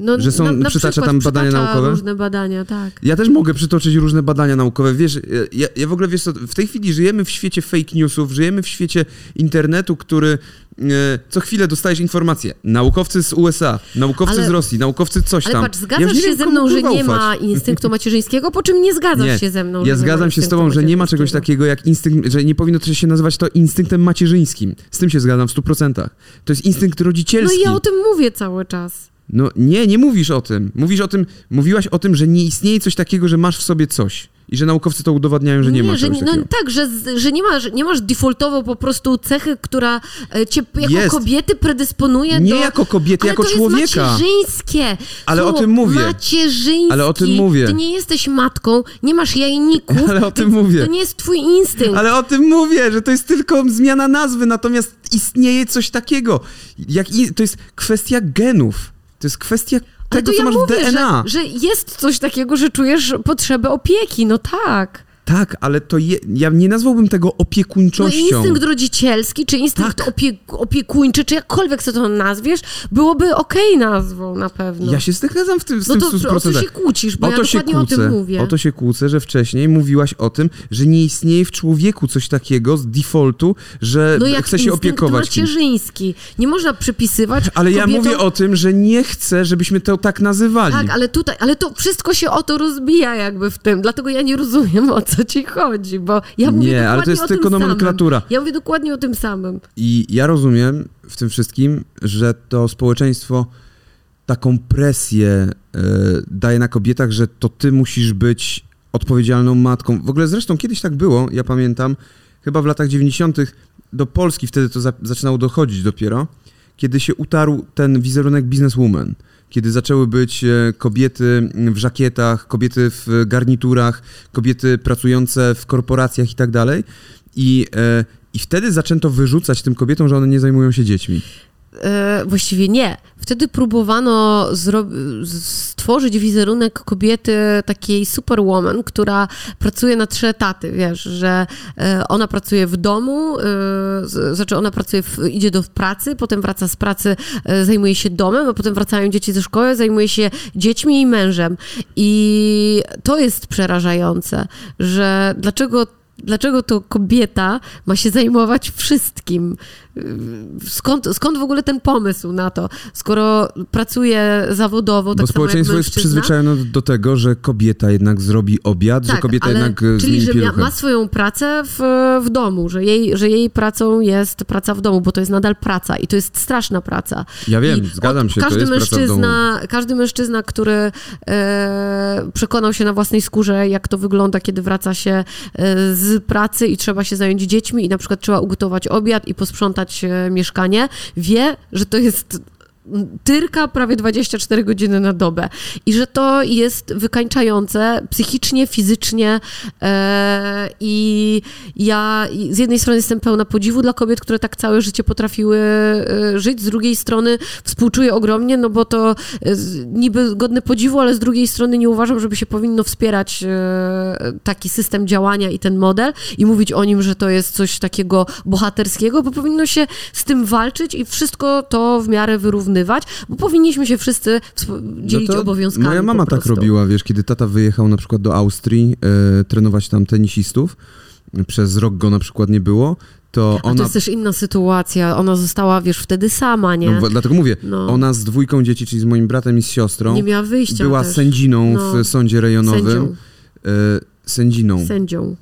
No, że są- przytacza przykład tam badania przytacza naukowe? różne badania, tak. Ja też mogę przytoczyć różne badania naukowe. Wiesz, ja, ja w ogóle wiesz co, w tej chwili żyjemy w świecie fake newsów, żyjemy w świecie internetu, który e, co chwilę dostajesz informacje. Naukowcy z USA, naukowcy Ale- z Rosji, naukowcy coś Ale tam. patrz, Ja zgadzasz nie się wiem, ze mną, że nie ma instynktu macierzyńskiego, po czym nie zgadzasz Nie. się ze mną, Ja zgadzam się z tobą, że nie ma czegoś takiego jak instynkt, że nie powinno to się nazywać to instynktem macierzyńskim. Z tym się zgadzam w 100%. To jest instynkt No rodzicielski. i ja o tym mówię cały czas. No nie, nie mówisz o tym. Mówisz o tym, mówiłaś o tym, że nie istnieje coś takiego, że masz w sobie coś. I że naukowcy to udowadniają, że nie, ma że, czegoś no tak, że, że nie, masz, nie masz defaultowo po prostu cechy, która e, cię jako Jest. kobiety predysponuje Nie do... jako kobiety, Ale jako to człowieka. jest macierzyńskie. Ale o tym mówię. Macierzyński. Ale o tym mówię. Ty nie jesteś matką, nie masz jajników. Ale o tym mówię. To nie jest twój instynkt. Ale o tym mówię, że to jest tylko zmiana nazwy, natomiast istnieje coś takiego. Jak to jest kwestia genów. To jest kwestia tego, to co ja masz mówię, w DNA. Że, że jest coś takiego, że czujesz potrzebę opieki. No tak. Tak, ale to je, ja nie nazwałbym tego No opiekuńczością. instynkt rodzicielski, czy instynkt Tak. opie, opiekuńczy, czy jakkolwiek co to nazwiesz, byłoby okej nazwą na pewno. Ja się zgadzam w tym, z no tym to o co 100%. się kłócisz, bo O ja to się dokładnie kłócę. o tym mówię. O to się kłócę, że wcześniej mówiłaś o tym, że nie istnieje w człowieku coś takiego z defaultu, że no jak chce się opiekować macierzyński. Nie można przypisywać Ale ja kobietom... mówię o tym, że nie chcę, żebyśmy to tak nazywali. Tak, ale tutaj, ale to wszystko się o to rozbija jakby w tym, dlatego ja nie rozumiem o co ci chodzi, bo ja mówię Nie, ale to jest tylko nomenklatura. Samym. Ja mówię dokładnie o tym samym. I ja rozumiem w tym wszystkim, że to społeczeństwo taką presję e, daje na kobietach, że to ty musisz być odpowiedzialną matką. W ogóle zresztą kiedyś tak było, ja pamiętam, chyba w latach 90. do Polski wtedy to za, zaczynało dochodzić dopiero, kiedy się utarł ten wizerunek businesswoman. Kiedy zaczęły być e, kobiety w żakietach, kobiety w garniturach, kobiety pracujące w korporacjach i tak dalej. I, e, I wtedy zaczęto wyrzucać tym kobietom, że one nie zajmują się dziećmi. E, właściwie nie. Wtedy próbowano stworzyć wizerunek kobiety takiej superwoman, która pracuje na trzy etaty, wiesz, że e, ona pracuje w domu, e, znaczy ona pracuje, w, idzie do pracy, potem wraca z pracy, e, zajmuje się domem, a potem wracają dzieci ze szkoły, zajmuje się dziećmi i mężem. I to jest przerażające, że dlaczego Dlaczego to kobieta ma się zajmować wszystkim? Skąd, skąd w ogóle ten pomysł na to? Skoro pracuje zawodowo, tak Bo społeczeństwo jest przyzwyczajone do, tego, że kobieta jednak zrobi obiad, że tak, kobieta ale, jednak e, Czyli, że pieluchę. ma swoją pracę w, w domu, że jej, że jej pracą jest praca w domu, bo to jest nadal praca i to jest straszna praca. Ja wiem, I zgadzam od- się, to każdy jest w domu. mężczyzna, Każdy mężczyzna, który e, przekonał się na własnej skórze, jak to wygląda, kiedy wraca się e, z pracy i trzeba się zająć dziećmi i na przykład trzeba ugotować obiad i posprzątać e, mieszkanie, wie, że to jest tyrka prawie 24 godziny na dobę i że to jest wykańczające psychicznie, fizycznie e, i ja z jednej strony jestem pełna podziwu dla kobiet, które tak całe życie potrafiły e, żyć, z drugiej strony współczuję ogromnie, no bo to e, niby godne podziwu, ale z drugiej strony nie uważam, żeby się powinno wspierać e, taki system działania i ten model i mówić o nim, że to jest coś takiego bohaterskiego, bo powinno się z tym walczyć i wszystko to w miarę wyrównywać, bo powinniśmy się wszyscy wsp- dzielić No obowiązkami. Moja mama tak robiła, wiesz, kiedy tata wyjechał na przykład do Austrii e, trenować tam tenisistów, przez rok go na przykład nie było, to A to ona... jest też inna sytuacja. Ona została, wiesz, wtedy sama, nie? No, dlatego mówię, No. ona z dwójką dzieci, czyli z moim bratem i z siostrą, nie miała wyjścia była też. sędziną No. w sądzie rejonowym. Sędzią. E, sędziną. Sędzią.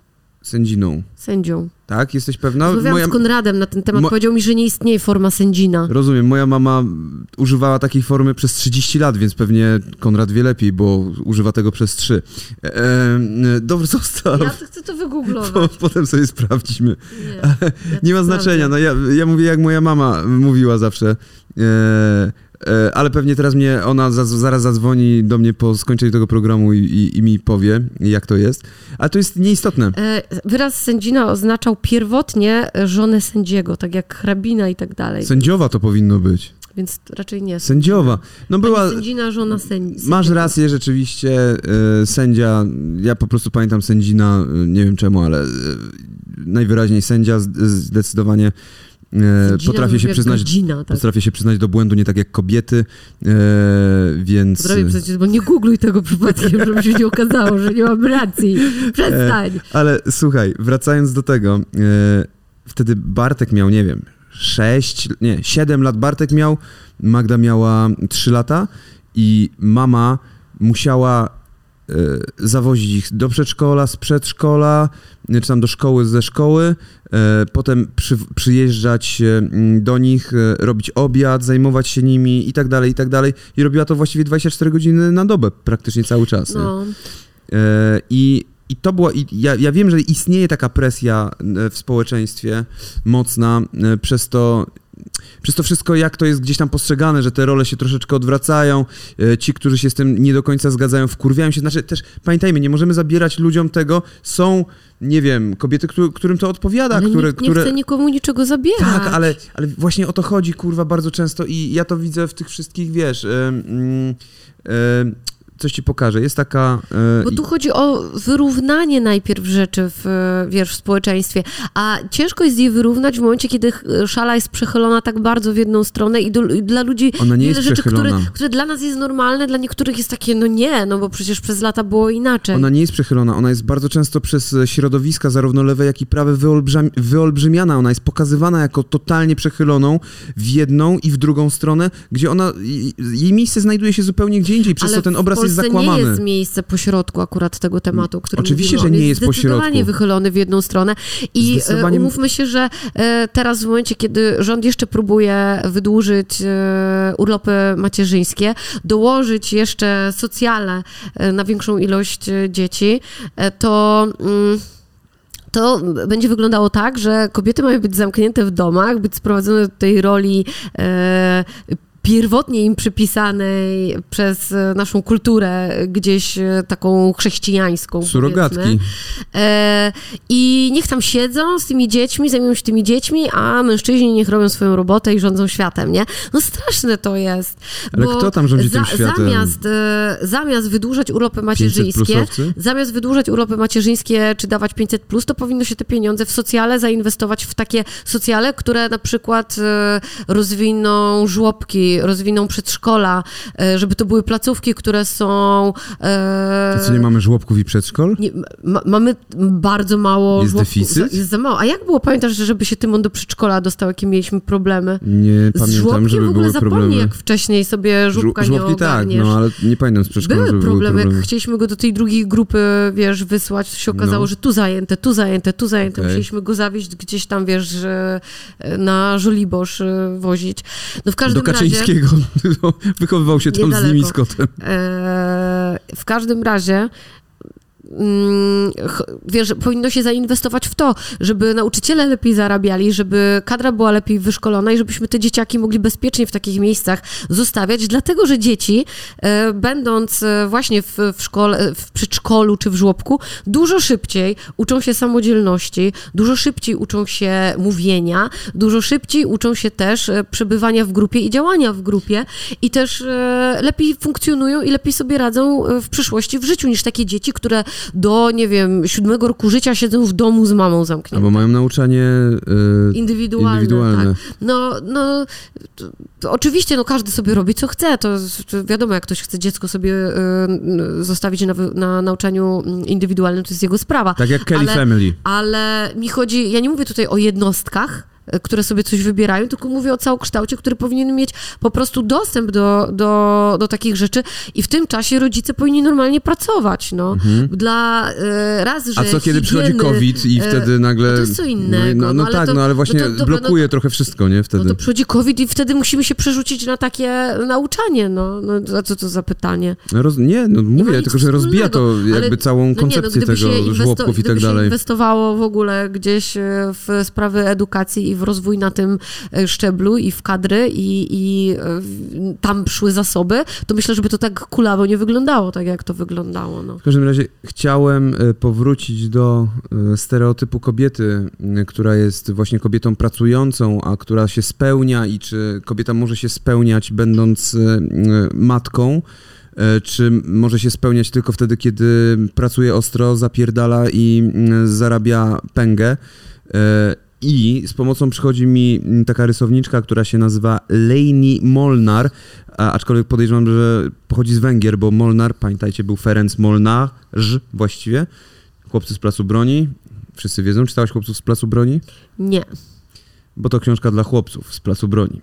Sędziną. Sędzią. Tak? Jesteś pewna? Rozmawiałam Moja... z Konradem na ten temat. Mo- Powiedział mi, że nie istnieje forma sędzina. Rozumiem, moja mama używała takiej formy przez 30 lat, więc pewnie Konrad wie lepiej, bo używa tego przez 3. E, e, zostaw. Ja to chcę to wygooglować. Po, potem sobie sprawdzimy. Nie, ja Nie ma znaczenia, no ja, ja mówię jak moja mama mówiła zawsze. E, ale pewnie teraz mnie, ona za, zaraz zadzwoni do mnie po skończeniu tego programu i, i, i mi powie, jak to jest. Ale to jest nieistotne. E, Wyraz sędzina oznaczał pierwotnie żonę sędziego, tak jak hrabina i tak dalej. Sędziowa to powinno być. więc raczej nie. Sędziowa. No była... Pani sędzina, żona sędzi. Masz rację, rzeczywiście, e, sędzia, ja po prostu pamiętam sędzina, e, nie wiem czemu, ale e, najwyraźniej sędzia zdecydowanie e, Sędzina potrafię się przyznać Godzina, tak. Potrafię się przyznać do błędu nie tak jak kobiety, e, więc... Potrafię przecież, bo nie googluj tego przypadkiem, żeby się nie okazało, że nie mam racji. Przestań. Ale słuchaj, wracając do tego, e, wtedy Bartek miał, nie wiem, 6, nie, 7 lat Bartek miał, Magda miała 3 lata i mama musiała e, zawozić ich do przedszkola, z przedszkola, e, czy tam do szkoły, ze szkoły, e, potem przy, przyjeżdżać e, m, do nich, robić obiad, zajmować się nimi i tak dalej, i tak dalej. I robiła to właściwie 24 godziny na dobę, praktycznie cały czas. No. I, i to była. I ja, ja wiem, że istnieje taka presja w społeczeństwie mocna przez to. Przez to wszystko, jak to jest gdzieś tam postrzegane, że te role się troszeczkę odwracają, e, ci, którzy się z tym nie do końca zgadzają, wkurwiają się. Znaczy, też pamiętajmy, nie możemy zabierać ludziom tego. Są, nie wiem, kobiety, któ- którym to odpowiada, Ale które. nikt nie które... chce nikomu niczego zabierać. Tak, ale, ale właśnie o to chodzi, kurwa, bardzo często i ja to widzę w tych wszystkich, wiesz, mm, em, coś ci pokażę. Jest taka... e, Bo tu chodzi o wyrównanie najpierw rzeczy w, wiesz, w społeczeństwie, a ciężko jest je wyrównać w momencie, kiedy szala jest przechylona tak bardzo w jedną stronę i, do, i dla ludzi Ona nie jest rzeczy, które, przechylona. które dla nas jest normalne, dla niektórych jest takie, no nie, no bo przecież przez lata było inaczej. Ona nie jest przechylona, ona jest bardzo często przez e, środowiska, zarówno lewe, jak i prawe, wyolbrzym, wyolbrzymiana. Ona jest pokazywana jako totalnie przechyloną w jedną i w drugą stronę, gdzie ona, jej- miejsce znajduje się zupełnie gdzie indziej, przez Ale to ten w jest Polsce zakłamany. nie jest miejsce pośrodku akurat tego tematu, o którym Oczywiście, mówimy. że On nie jest zdecydowanie pośrodku. wychylony w jedną stronę i e, Zdecydowanie- umówmy się, że e, teraz w momencie, kiedy rząd jeszcze próbuje wydłużyć e, urlopy macierzyńskie, dołożyć jeszcze socjale na większą ilość dzieci, to... Mm, to będzie wyglądało tak, że kobiety mają być zamknięte w domach, być sprowadzone do tej roli e, pierwotnie im przypisanej przez e, naszą kulturę gdzieś e, taką chrześcijańską. Surogatki. E, I niech tam siedzą z tymi dziećmi, zajmują się tymi dziećmi, a mężczyźni niech robią swoją robotę i rządzą światem, nie? No straszne to jest. Ale bo kto tam rządzi tym światem? Zamiast, e, zamiast wydłużać urlopy macierzyńskie, zamiast wydłużać urlopy macierzyńskie czy dawać 500, plus, to powinno się te pieniądze w socjale zainwestować w takie socjale, które na przykład e, rozwiną żłobki, rozwiną przedszkola, e, żeby to były placówki, które są. e, To co, nie mamy żłobków i przedszkol? nie, ma, mamy bardzo mało. Jest żłobków. deficyt? Za, jest za mało. A jak było? Pamiętasz, że żeby się Tymon do przedszkola dostał, jakie mieliśmy problemy? Nie Z pamiętam, żeby w ogóle były zapomnij, problemy. jak wcześniej sobie żłobka Żu- nie Żłobki tak, ogarniesz. no ale nie pamiętam z przedszkola, Były żeby problemy, były jak chcieliśmy go do tej drugiej grupy, wiesz, wysłać, to się okazało, No. że tu zajęte, tu zajęte, tu zajęte. Okej. Musieliśmy go zawieźć gdzieś tam, wiesz, że na Żoliborz e, wozić. No w każdym razie... Kaczyńskiego wychowywał się tam z Niedaleko. nimi z kotem. E, w każdym razie wiesz, powinno się zainwestować w to, żeby nauczyciele lepiej zarabiali, żeby kadra była lepiej wyszkolona i żebyśmy te dzieciaki mogli bezpiecznie w takich miejscach zostawiać, dlatego, że dzieci, e, będąc e, właśnie w, w szkole, w przedszkolu czy w żłobku, dużo szybciej uczą się samodzielności, dużo szybciej uczą się mówienia, dużo szybciej uczą się też e, przebywania w grupie i działania w grupie i też lepiej funkcjonują i lepiej sobie radzą w przyszłości w życiu niż takie dzieci, które do, nie wiem, siódmego roku życia siedzą w domu z mamą zamknięte. Albo mają nauczanie e, Indywidualne, indywidualne. tak. No, no to, to oczywiście, no każdy sobie robi co chce, to, to wiadomo, jak ktoś chce dziecko sobie y, zostawić na, na nauczaniu indywidualnym, to jest jego sprawa. Tak jak Kelly Ale- Family. Ale mi chodzi, ja nie mówię tutaj o jednostkach, które sobie coś wybierają, tylko mówię o całokształcie, który powinien mieć po prostu dostęp do, do, do takich rzeczy i w tym czasie rodzice powinni normalnie pracować, no. Dla e, raz, że Mhm. A co kiedy przychodzi COVID i e, wtedy nagle... no to jest co innego, No, no, no, no tak, to- no ale właśnie no to dobra, no blokuje to- trochę wszystko, nie? No Wtedy. to przychodzi COVID i wtedy musimy się przerzucić na takie nauczanie, no. no co to za pytanie? No roz, nie, no mówię, nic tylko że rozbija to wspólnego, ale- jakby całą No nie, no, koncepcję tego żłobków i tak dalej. inwestowało w ogóle gdzieś e, w sprawy edukacji i w rozwój na tym e, szczeblu i w kadry i, i e, tam szły zasoby, to myślę, żeby to tak kulawo nie wyglądało, tak jak to wyglądało. No. W każdym razie chciałem e, powrócić do stereotypu kobiety, która jest właśnie kobietą pracującą, a która się spełnia i czy kobieta może się spełniać będąc matką, czy może się spełniać tylko wtedy, kiedy pracuje ostro, zapierdala i zarabia pęgę. I z pomocą przychodzi mi taka rysowniczka, która się nazywa Leni Molnar, aczkolwiek podejrzewam, że pochodzi z Węgier, bo Molnar, pamiętajcie, był Ferenc Molnar, właściwie, Chłopcy z Placu Broni. Wszyscy wiedzą, czytałeś Chłopców z Placu Broni? Nie. Bo to książka dla chłopców z Placu Broni.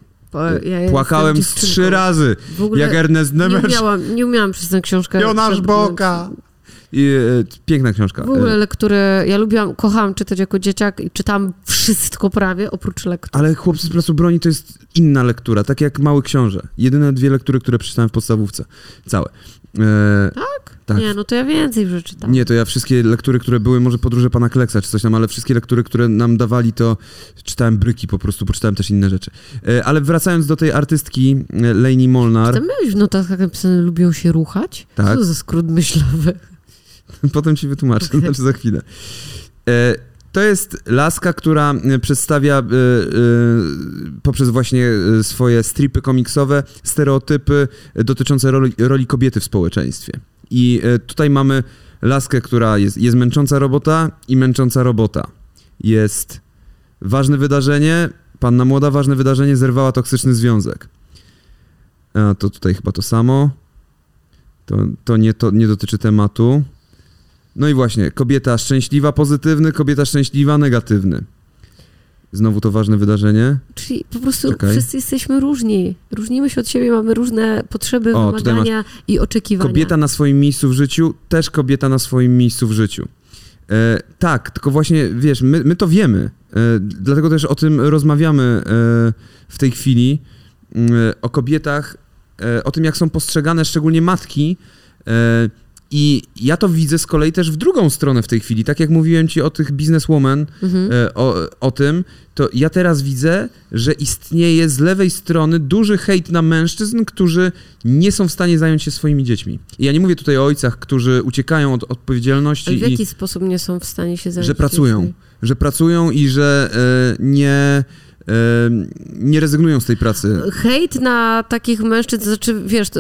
Ja Płakałem z trzy razy, jak Ernest Nemers. Nie umiałam, nie umiałam przez tę książkę. Jonasz Boka. I, e, piękna książka. W ogóle lektury, ja lubiłam, kochałam czytać jako dzieciak i czytam wszystko prawie, oprócz lektur. Ale Chłopcy z Placu Broni to jest inna lektura, tak jak Mały Książę. Jedyne dwie lektury, które przeczytałem w podstawówce. Całe. E, tak? tak? Nie, no to ja więcej przeczytałem. Nie, to ja wszystkie lektury, które były, może Podróże Pana Kleksa czy coś tam, ale wszystkie lektury, które nam dawali, to czytałem bryki po prostu, poczytałem też inne rzeczy. E, ale wracając do tej artystki e, Lainey Molnar. Czy tam miałeś w notatkach napisane, lubią się ruchać? Tak. Co to za skrót myślowy? Potem ci wytłumaczę, okay. znaczy za chwilę. E, to jest laska, która e, przedstawia e, poprzez właśnie swoje stripy komiksowe stereotypy dotyczące roli, roli kobiety w społeczeństwie. I tutaj mamy laskę, która jest, jest męcząca robota i męcząca robota. Jest ważne wydarzenie, panna młoda, ważne wydarzenie, zerwała toksyczny związek. A to tutaj chyba to samo. To, to, nie, to nie dotyczy tematu. No i właśnie, kobieta szczęśliwa, pozytywny, kobieta szczęśliwa, negatywny. Znowu to ważne wydarzenie. Czyli po prostu Czekaj. wszyscy jesteśmy różni. Różnimy się od siebie, mamy różne potrzeby, o, wymagania i oczekiwania. Kobieta na swoim miejscu w życiu, też kobieta na swoim miejscu w życiu. E, tak, tylko właśnie, wiesz, my, my to wiemy. E, dlatego też o tym rozmawiamy e, w tej chwili. Mm, o kobietach, e, o tym, jak są postrzegane szczególnie matki e, i ja to widzę z kolei też w drugą stronę w tej chwili. Tak jak mówiłem ci o tych bizneswoman, mhm. E, o, o tym, to ja teraz widzę, że istnieje z lewej strony duży hejt na mężczyzn, którzy nie są w stanie zająć się swoimi dziećmi. I ja nie mówię tutaj o ojcach, którzy uciekają od odpowiedzialności. Ale w jaki i, sposób nie są w stanie się zająć? Że pracują. Że pracują i że y, nie nie rezygnują z tej pracy. Hejt na takich mężczyzn, znaczy wiesz, to,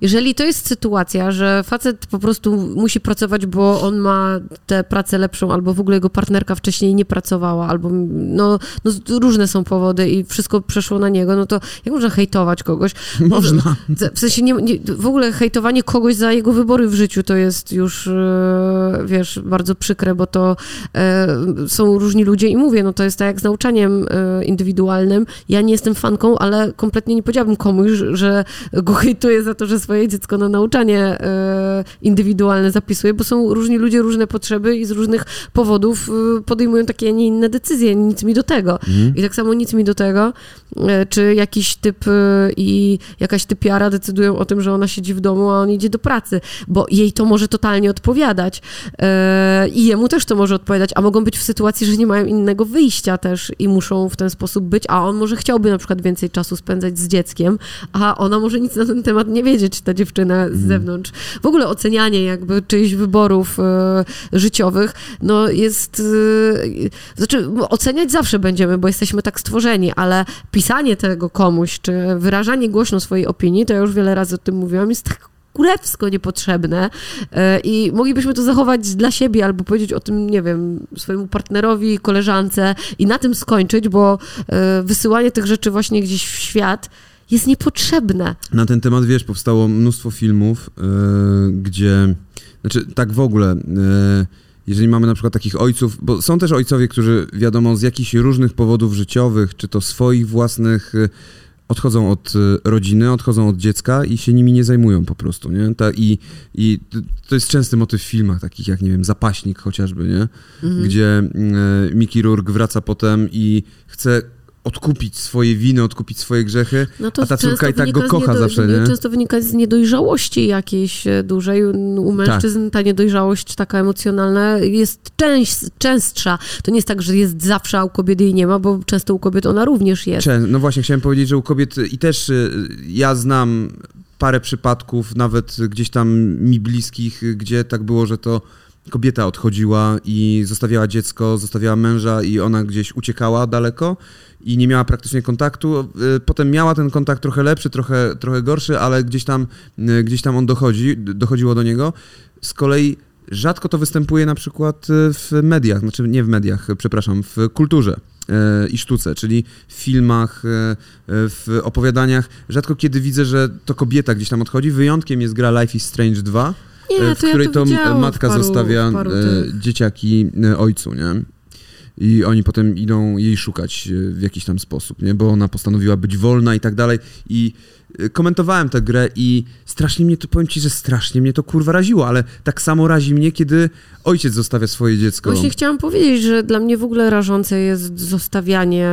jeżeli to jest sytuacja, że facet po prostu musi pracować, bo on ma tę pracę lepszą, albo w ogóle jego partnerka wcześniej nie pracowała, albo no, no różne są powody i wszystko przeszło na niego, no to jak można hejtować kogoś? Można. W sensie nie, nie, w ogóle hejtowanie kogoś za jego wybory w życiu to jest już, e, wiesz, bardzo przykre, bo to e, są różni ludzie i mówię, no to jest tak jak z nauczaniem e, indywidualnym. Ja nie jestem fanką, ale kompletnie nie powiedziałabym komuś, że go hejtuję za to, że swoje dziecko na nauczanie e, indywidualne zapisuje, bo są różni ludzie, różne potrzeby i z różnych powodów e, podejmują takie, a nie inne decyzje. Nic mi do tego. Mhm. I tak samo nic mi do tego, e, czy jakiś typ i jakaś typiara decydują o tym, że ona siedzi w domu, a on idzie do pracy, bo jej to może totalnie odpowiadać. I jemu też to może odpowiadać, a mogą być w sytuacji, że nie mają innego wyjścia też i muszą w ten sposób sposób być, a on może chciałby na przykład więcej czasu spędzać z dzieckiem, a ona może nic na ten temat nie wiedzieć, ta dziewczyna z mhm. zewnątrz. W ogóle ocenianie jakby czyichś wyborów y, życiowych, no jest, y, znaczy oceniać zawsze będziemy, bo jesteśmy tak stworzeni, ale pisanie tego komuś, czy wyrażanie głośno swojej opinii, to ja już wiele razy o tym mówiłam, jest tak kurewsko niepotrzebne e, i moglibyśmy to zachować dla siebie albo powiedzieć o tym, nie wiem, swojemu partnerowi, koleżance i na tym skończyć, bo e, wysyłanie tych rzeczy właśnie gdzieś w świat jest niepotrzebne. Na ten temat, wiesz, powstało mnóstwo filmów, yy, gdzie, znaczy tak w ogóle, jeżeli mamy na przykład takich ojców, bo są też ojcowie, którzy wiadomo z jakichś różnych powodów życiowych, czy to swoich własnych, odchodzą od y, rodziny, odchodzą od dziecka i się nimi nie zajmują po prostu, nie? Ta, i, I to jest częsty motyw w filmach, takich jak, nie wiem, Zapaśnik chociażby, nie? Mhm. Gdzie y, Mickey Rourke wraca potem i chce odkupić swoje winy, odkupić swoje grzechy, No a ta córka i tak go kocha niedo- zawsze, nie? Często wynika z niedojrzałości jakiejś e, dużej. U mężczyzn Tak. ta niedojrzałość taka emocjonalna jest część, częstsza. To nie jest tak, że jest zawsze, a u kobiet jej nie ma, bo często u kobiet ona również jest. Czę- No właśnie, chciałem powiedzieć, że u kobiet i też y, ja znam parę przypadków, nawet gdzieś tam mi bliskich, gdzie tak było, że to kobieta odchodziła i zostawiała dziecko, zostawiała męża i ona gdzieś uciekała daleko i nie miała praktycznie kontaktu. Y, Potem miała ten kontakt trochę lepszy, trochę, trochę gorszy, ale gdzieś tam, y, gdzieś tam on dochodzi, dochodziło do niego. Z kolei rzadko to występuje na przykład y, w mediach, znaczy nie w mediach, przepraszam, w kulturze i sztuce, czyli w filmach, w opowiadaniach. Rzadko kiedy widzę, że to kobieta gdzieś tam odchodzi. Wyjątkiem jest gra Life is Strange 2, Nie, w to której ja to to matka w paru, zostawia w paru e, tych. dzieciaki e, ojcu, nie? I oni potem idą jej szukać e, w jakiś tam sposób, nie? Bo ona postanowiła być wolna i tak dalej. I e, komentowałem tę grę i strasznie mnie to, powiem ci, że strasznie mnie to kurwa raziło, ale tak samo razi mnie, kiedy ojciec zostawia swoje dziecko. Właśnie chciałam powiedzieć, że dla mnie w ogóle rażące jest zostawianie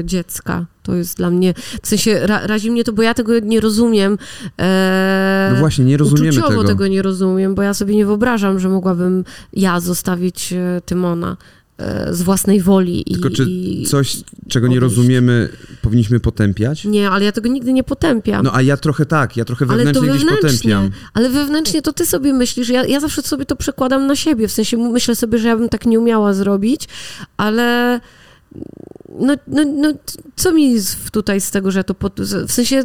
y, dziecka. To jest dla mnie, w sensie ra, razi mnie to, bo ja tego nie rozumiem. E, No właśnie, nie rozumiemy uczuciowo tego. nie rozumiem, bo ja sobie nie wyobrażam, że mogłabym ja zostawić e, Tymona z własnej woli. Tylko i, czy i, coś, czego nie odejść. rozumiemy, powinniśmy potępiać? Nie, ale ja tego nigdy nie potępiam. No a ja trochę tak, ja trochę Ale to wewnętrznie gdzieś wewnętrznie. potępiam. Ale wewnętrznie to ty sobie myślisz, ja, ja zawsze sobie to przekładam na siebie, w sensie myślę sobie, że ja bym tak nie umiała zrobić, ale no, no, no co mi tutaj z tego, że to pot, w sensie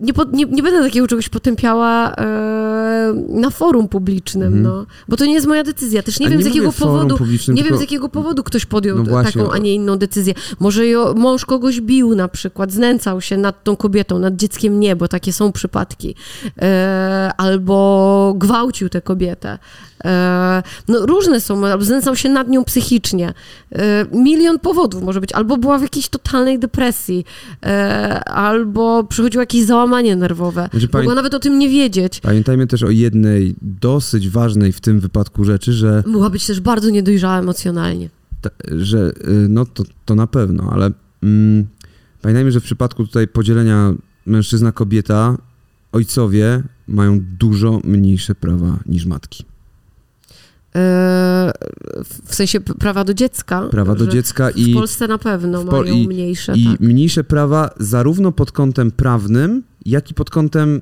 nie, po, nie, nie będę takiego czegoś potępiała e, na forum publicznym, Mhm. no, bo to nie jest moja decyzja, też nie A wiem z mówię jakiego powodu, nie wiem tylko- z jakiego powodu ktoś podjął No właśnie, taką, a nie inną decyzję. Może jo, mąż kogoś bił na przykład, znęcał się nad tą kobietą, nad dzieckiem nie, bo takie są przypadki. E, albo gwałcił tę kobietę. E, no różne są, albo znęcał się nad nią psychicznie. E, milion powodów może być. Albo była w jakiejś totalnej depresji, e, albo przychodziło jakieś załamanie nerwowe. Znaczy, Mogła pamię- nawet o tym nie wiedzieć. Pamiętajmy też o jednej dosyć ważnej w tym wypadku rzeczy, że Mogła być też bardzo niedojrzała emocjonalnie. ta, że y, no to, to na pewno, ale mm, pamiętajmy, że w przypadku tutaj podzielenia mężczyzna-kobieta, ojcowie mają dużo mniejsze prawa niż matki. E, w sensie prawa do dziecka. Prawa do dziecka W i, Polsce na pewno w Pol- mają i- mniejsze, i tak. mniejsze prawa zarówno pod kątem prawnym, jak i pod kątem,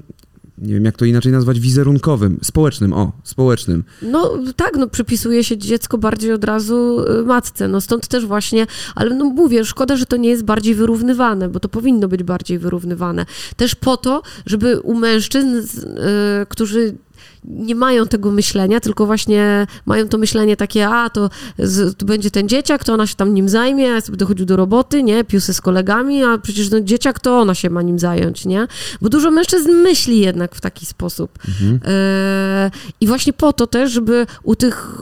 nie wiem jak to inaczej nazwać, wizerunkowym, społecznym, o, społecznym. No tak, no przypisuje się dziecko bardziej od razu y, matce, no stąd też właśnie, ale no mówię, szkoda, że to nie jest bardziej wyrównywane, bo to powinno być bardziej wyrównywane. Też po to, żeby u mężczyzn, y, którzy nie mają tego myślenia, tylko właśnie mają to myślenie takie, a to, z, to będzie ten dzieciak, to ona się tam nim zajmie, ja sobie dochodził do roboty, nie, piłsy z kolegami, a przecież ten dzieciak to ona się ma nim zająć, nie? Bo dużo mężczyzn myśli jednak w taki sposób. E, I właśnie po to też, żeby u tych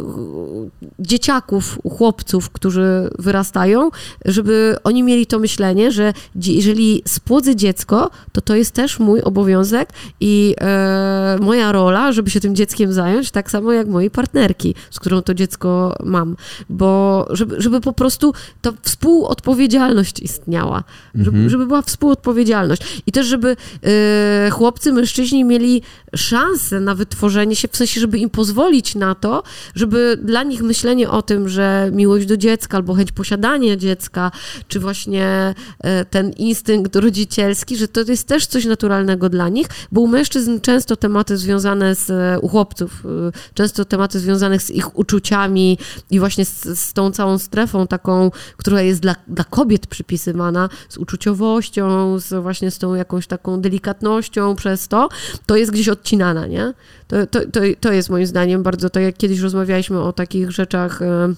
dzieciaków, u chłopców, którzy wyrastają, żeby oni mieli to myślenie, że jeżeli spłodzę dziecko, to to jest też mój obowiązek i e, moja rola, żeby się tym dzieckiem zająć, tak samo jak mojej partnerki, z którą to dziecko mam. Bo żeby, żeby po prostu ta współodpowiedzialność istniała, żeby, żeby była współodpowiedzialność. I też, żeby e, chłopcy, mężczyźni mieli szansę na wytworzenie się, w sensie, żeby im pozwolić na to, żeby dla nich myślenie o tym, że miłość do dziecka albo chęć posiadania dziecka, czy właśnie e, ten instynkt rodzicielski, że to jest też coś naturalnego dla nich, bo u mężczyzn często tematy związane z, u chłopców, e, często tematy związane z ich uczuciami i właśnie z, z tą całą strefą taką, która jest dla, dla kobiet przypisywana, z uczuciowością, z właśnie z tą jakąś taką delikatnością przez to, to jest gdzieś odcinana, nie? To, to, to, to jest moim zdaniem bardzo, tak jak kiedyś rozmawialiśmy o takich rzeczach e,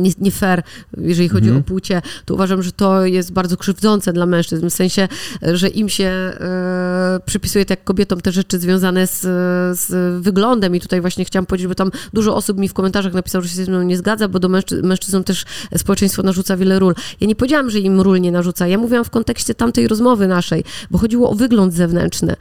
nie, nie fair, jeżeli chodzi Mhm. o płcie, to uważam, że to jest bardzo krzywdzące dla mężczyzn, w sensie, e, że im się e, przypisuje tak jak kobietom te rzeczy związane z, z wyglądem i tutaj właśnie chciałam powiedzieć, bo tam dużo osób mi w komentarzach napisało, że się ze mną nie zgadza, bo do mężczy- mężczyznom też społeczeństwo narzuca wiele ról. Ja nie powiedziałam, że im ról nie narzuca, ja mówiłam w kontekście tamtej rozmowy naszej, bo chodziło o wygląd zewnętrzny,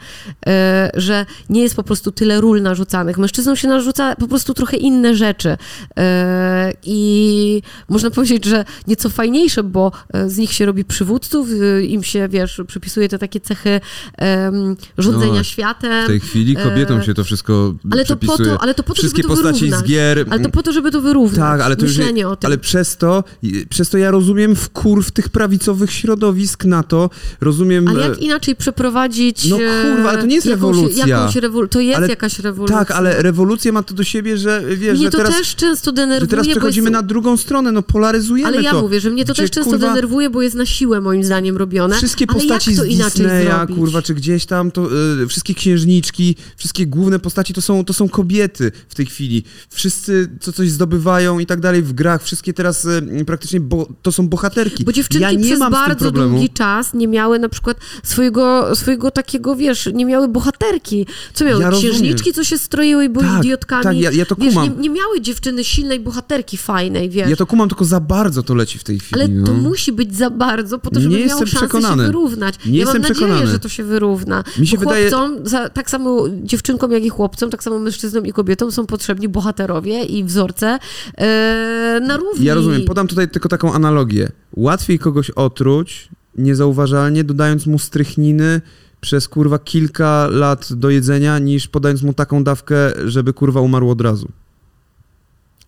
e, że nie jest po prostu tyle ról narzucanych. Mężczyznom się narzuca po prostu trochę inne rzeczy. E, I i można powiedzieć, że nieco fajniejsze, bo e, z nich się robi przywódców, e, im się, wiesz, przypisuje te takie cechy um, rządzenia No, światem. W tej chwili kobietom E, się to wszystko ale to, po to, ale to po to, Wszystkie żeby to postaci wyrównać. z gier. Ale to po to, żeby to wyrównać. Tak, ale to już, Myślenie o tym. ale przez to, przez to ja rozumiem wkurw tych prawicowych środowisk na to, rozumiem... Ale e, jak inaczej przeprowadzić... No kurwa, ale to nie jest jakąś, rewolucja. Jakąś rewol... To jest Ale- jakaś rewolucja. Tak, ale rewolucja ma to do siebie, że wiesz, Mnie że to teraz, też często denerwuje, że teraz przechodzimy jest... na drugą stronę, no polaryzujemy Ale ja to. mówię, że mnie to Gdzie, też często kurwa, denerwuje, bo jest na siłę moim zdaniem robione. Wszystkie postaci z inaczej Disneya, kurwa, czy gdzieś tam, to y, wszystkie księżniczki, wszystkie główne postaci to są, to są kobiety w tej chwili. Wszyscy, co coś zdobywają i tak dalej w grach, wszystkie teraz y, praktycznie bo, to są bohaterki. Bo dziewczynki ja nie przez mam bardzo długi czas nie miały na przykład swojego, swojego takiego, wiesz, nie miały bohaterki. Co miały? Ja rozumiem. Księżniczki, co się stroiły i były Tak, idiotkami. tak, ja- ja to wiesz, kumam. nie, nie miały dziewczyny silnej bohaterki fajnej, wiesz. Ja to kumam, tylko za bardzo to leci w tej chwili. Ale to no. musi być za bardzo, po to, żeby Nie miało szansę przekonany. się wyrównać. Nie ja jestem mam nadzieję, przekonany. że to się wyrówna. Mi się Bo wydaje- chłopcom, za, tak samo dziewczynkom, jak i chłopcom, tak samo mężczyznom i kobietom są potrzebni bohaterowie i wzorce e, na równi. Ja rozumiem, podam tutaj tylko taką analogię. Łatwiej kogoś otruć niezauważalnie, dodając mu strychniny przez kurwa kilka lat do jedzenia, niż podając mu taką dawkę, żeby kurwa umarł od razu.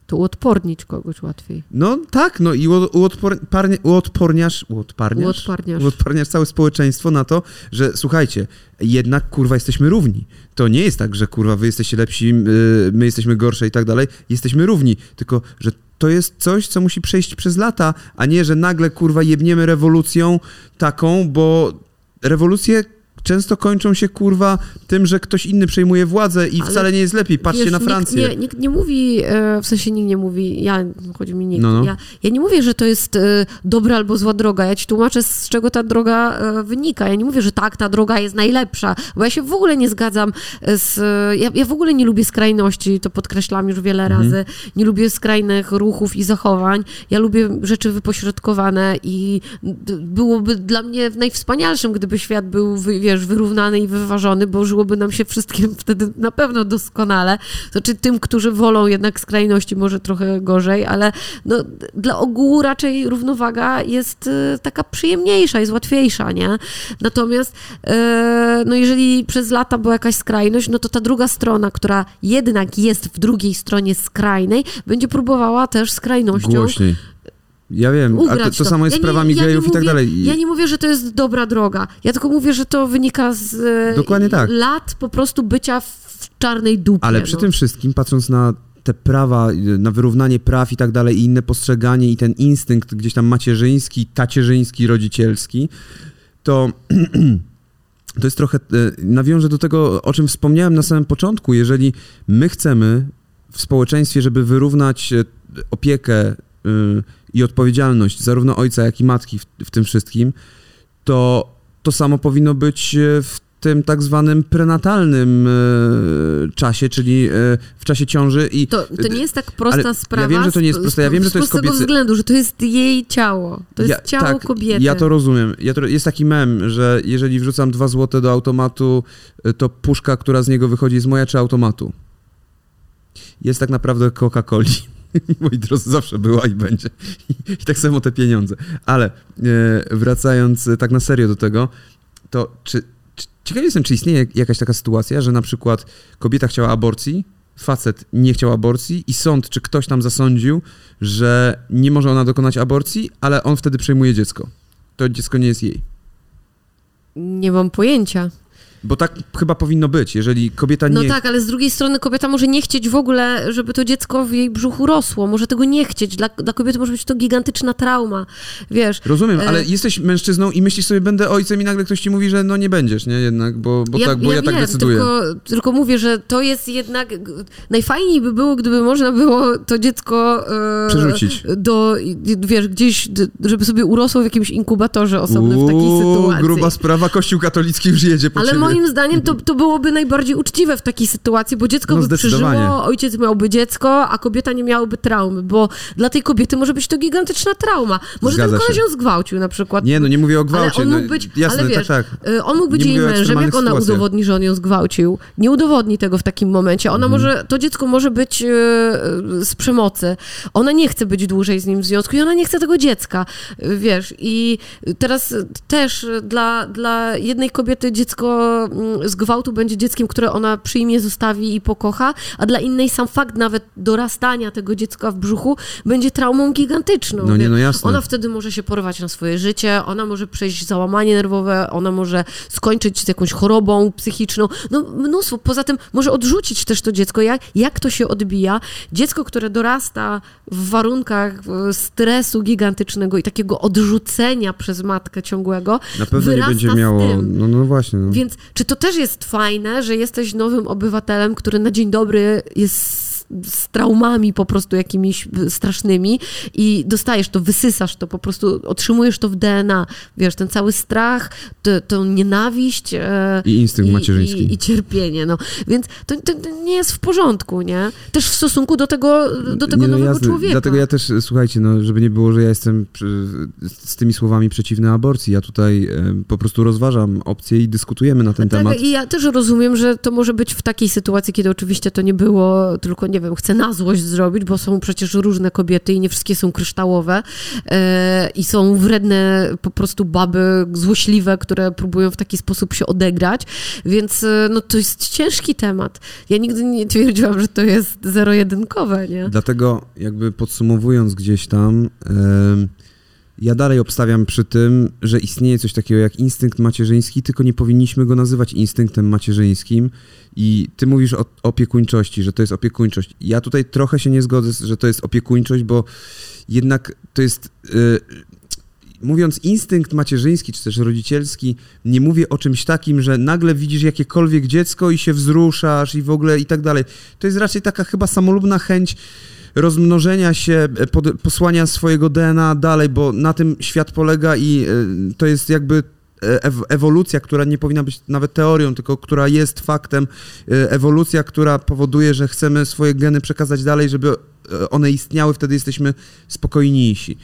To uodpornić kogoś łatwiej. No tak, no i uodpornia, uodporniasz, uodparniasz, Uodparniasz. uodparniasz całe społeczeństwo na to, że słuchajcie, jednak kurwa jesteśmy równi. To nie jest tak, że kurwa wy jesteście lepsi, yy, my jesteśmy gorsze i tak dalej. Jesteśmy równi, tylko że to jest coś, co musi przejść przez lata, a nie, że nagle kurwa jebniemy rewolucją taką, bo rewolucje często kończą się kurwa tym, że ktoś inny przejmuje władzę i Ale wcale nie jest lepiej. Patrzcie Wiesz, na Francję. Nikt nie, nikt nie mówi, e, w sensie nikt nie mówi, ja, chodzi mi nikt, No, no. Ja, ja nie mówię, że to jest e, dobra albo zła droga, ja ci tłumaczę, z czego ta droga e, wynika. Ja nie mówię, że tak, ta droga jest najlepsza, bo ja się w ogóle nie zgadzam z, ja, ja w ogóle nie lubię skrajności, to podkreślam już wiele Mhm. razy, nie lubię skrajnych ruchów i zachowań, ja lubię rzeczy wypośrodkowane i byłoby dla mnie najwspanialszym, gdyby świat był, wy- wiesz, wyrównany i wyważony, bo żyłoby nam się wszystkim wtedy na pewno doskonale. To czy tym, którzy wolą jednak skrajności, może trochę gorzej, ale no, dla ogółu raczej równowaga jest y, taka przyjemniejsza, jest łatwiejsza, nie? Natomiast e, no jeżeli przez lata była jakaś skrajność, no to ta druga strona, która jednak jest w drugiej stronie skrajnej, będzie próbowała też skrajnością Głośniej. Ja wiem, a to, to samo jest z Ja nie- prawami ja gejów i tak dalej. Ja nie mówię, że to jest dobra droga. Ja tylko mówię, że to wynika z e, Dokładnie tak. lat po prostu bycia w czarnej dupie. Ale przy no. tym wszystkim, patrząc na te prawa, na wyrównanie praw i tak dalej, i inne postrzeganie, i ten instynkt gdzieś tam macierzyński, tacierzyński, rodzicielski, to. To jest trochę, y, nawiążę do tego, o czym wspomniałem na samym początku. Jeżeli my chcemy w społeczeństwie, żeby wyrównać y, opiekę y, i odpowiedzialność zarówno ojca, jak i matki w, w tym wszystkim, to to samo powinno być e, w tym tak zwanym prenatalnym e, czasie, czyli e, w czasie ciąży i To, to nie jest tak prosta sprawa. ja wiem, że to nie jest z- proste, ja wiem, że to z jest prostego kobiecy- względu, że to jest jej ciało. To jest ciało tak, kobiety. Ja to rozumiem. Ja to, jest taki mem, że jeżeli wrzucam dwa złote do automatu, to puszka, która z niego wychodzi, jest moja czy automatu? Jest tak naprawdę Coca-Coli. Moi drodzy, zawsze była i będzie. I, tak samo te pieniądze. Ale e, wracając e, tak na serio do tego, to czy, czy ciekaw jestem, czy istnieje jakaś taka sytuacja, że na przykład kobieta chciała aborcji, facet nie chciał aborcji i sąd, czy ktoś tam zasądził, że nie może ona dokonać aborcji, ale on wtedy przejmuje dziecko. To dziecko nie jest jej. Nie mam pojęcia. Bo tak chyba powinno być, jeżeli kobieta nie... No tak, ale z drugiej strony kobieta może nie chcieć w ogóle, żeby to dziecko w jej brzuchu rosło. Może tego nie chcieć. Dla, dla kobiety może być to gigantyczna trauma. Wiesz, Rozumiem, E, ale jesteś mężczyzną i myślisz sobie, będę ojcem i nagle ktoś ci mówi, że no nie będziesz, nie? Jednak, bo, bo tak, bo ja, tak wiem, decyduję. Tylko, tylko mówię, że to jest jednak. Najfajniej by było, gdyby można było to dziecko. E, Przerzucić. Do, wiesz, gdzieś, żeby sobie urosło w jakimś inkubatorze osobnym w takiej Uuu, sytuacji. gruba sprawa, kościół katolicki już jedzie po Ale ciebie. Moim zdaniem to, to byłoby najbardziej uczciwe w takiej sytuacji, bo dziecko No, by przeżyło, ojciec miałby dziecko, a kobieta nie miałaby traumy, bo dla tej kobiety może być to gigantyczna trauma. Może Zgadza ten koleś się. ją zgwałcił na przykład. Nie, no nie mówię o gwałcie. Ale on mógł no, być, jasne, ale wiesz, tak, tak. y, on mógł być Nie jej mężem, jak ona sytuacjach. udowodni, że on ją zgwałcił? Nie udowodni tego w takim momencie. Ona Mhm. może, to dziecko może być y, y, z przemocy. Ona nie chce być dłużej z nim w związku i ona nie chce tego dziecka, y, wiesz. I teraz też dla, dla jednej kobiety dziecko mm, z gwałtu będzie dzieckiem, które ona przyjmie, zostawi i pokocha, a dla innej sam fakt nawet dorastania tego dziecka w brzuchu będzie traumą gigantyczną. No nie, no jasne. Ona wtedy może się porwać na swoje życie, ona może przejść załamanie nerwowe, ona może skończyć z jakąś chorobą psychiczną. No mnóstwo. Poza tym może odrzucić też to dziecko. Jak, jak to się odbija? Dziecko, które dorasta w warunkach stresu gigantycznego i takiego odrzucenia przez matkę ciągłego, Na pewno nie będzie miało. No, no właśnie. No. Więc czy to też jest fajne, że jesteś nowym obywatelem, który na dzień dobry jest z, traumami po prostu jakimiś strasznymi i dostajesz to, wysysasz to, po prostu otrzymujesz to w DNA, wiesz, ten cały strach, tę nienawiść e, I instynkt macierzyński. I, i cierpienie, no. Więc to, to, nie jest w porządku, nie? Też w stosunku do tego, do tego Nie, no nowego jasne. człowieka. Dlatego ja też, słuchajcie, no, żeby nie było, że ja jestem z tymi słowami przeciwny aborcji. Ja tutaj e, po prostu rozważam opcje i dyskutujemy na ten Tak, temat. i ja też rozumiem, że to może być w takiej sytuacji, kiedy oczywiście to nie było, tylko nie wiem, chcę na złość zrobić, bo są przecież różne kobiety i nie wszystkie są kryształowe e, i są wredne po prostu baby złośliwe, które próbują w taki sposób się odegrać, więc e, no to jest ciężki temat. Ja nigdy nie twierdziłam, że to jest zero-jedynkowe, nie? Dlatego jakby podsumowując gdzieś tam, em, ja dalej obstawiam przy tym, że istnieje coś takiego jak instynkt macierzyński, tylko nie powinniśmy go nazywać instynktem macierzyńskim. I ty mówisz o opiekuńczości, że to jest opiekuńczość. Ja tutaj trochę się nie zgodzę, że to jest opiekuńczość, bo jednak to jest. y, Mówiąc instynkt macierzyński czy też rodzicielski, nie mówię o czymś takim, że nagle widzisz jakiekolwiek dziecko i się wzruszasz i w ogóle i tak dalej. To jest raczej taka chyba samolubna chęć rozmnożenia się, e, pod, posłania swojego DNA dalej, bo na tym świat polega i e, to jest jakby e, ew- ewolucja, która nie powinna być nawet teorią, tylko która jest faktem. Ewolucja, która powoduje, że chcemy swoje geny przekazać dalej, żeby one istniały, wtedy jesteśmy spokojniejsi.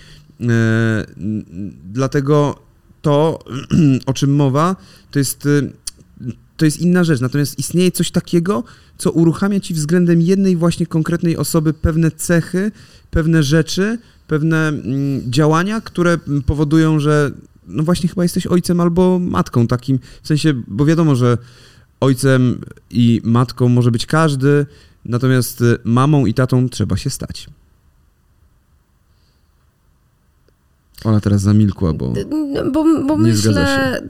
Dlatego to, o czym mowa, to jest, to jest inna rzecz. Natomiast istnieje coś takiego, co uruchamia ci względem jednej właśnie konkretnej osoby pewne cechy, pewne rzeczy, pewne mm, działania, które powodują, że no właśnie chyba jesteś ojcem albo matką takim, w sensie, bo wiadomo, że ojcem i matką może być każdy, natomiast y, mamą i tatą trzeba się stać. Ona teraz zamilkła, bo... No, Bo, bo Nie zgadza myślę.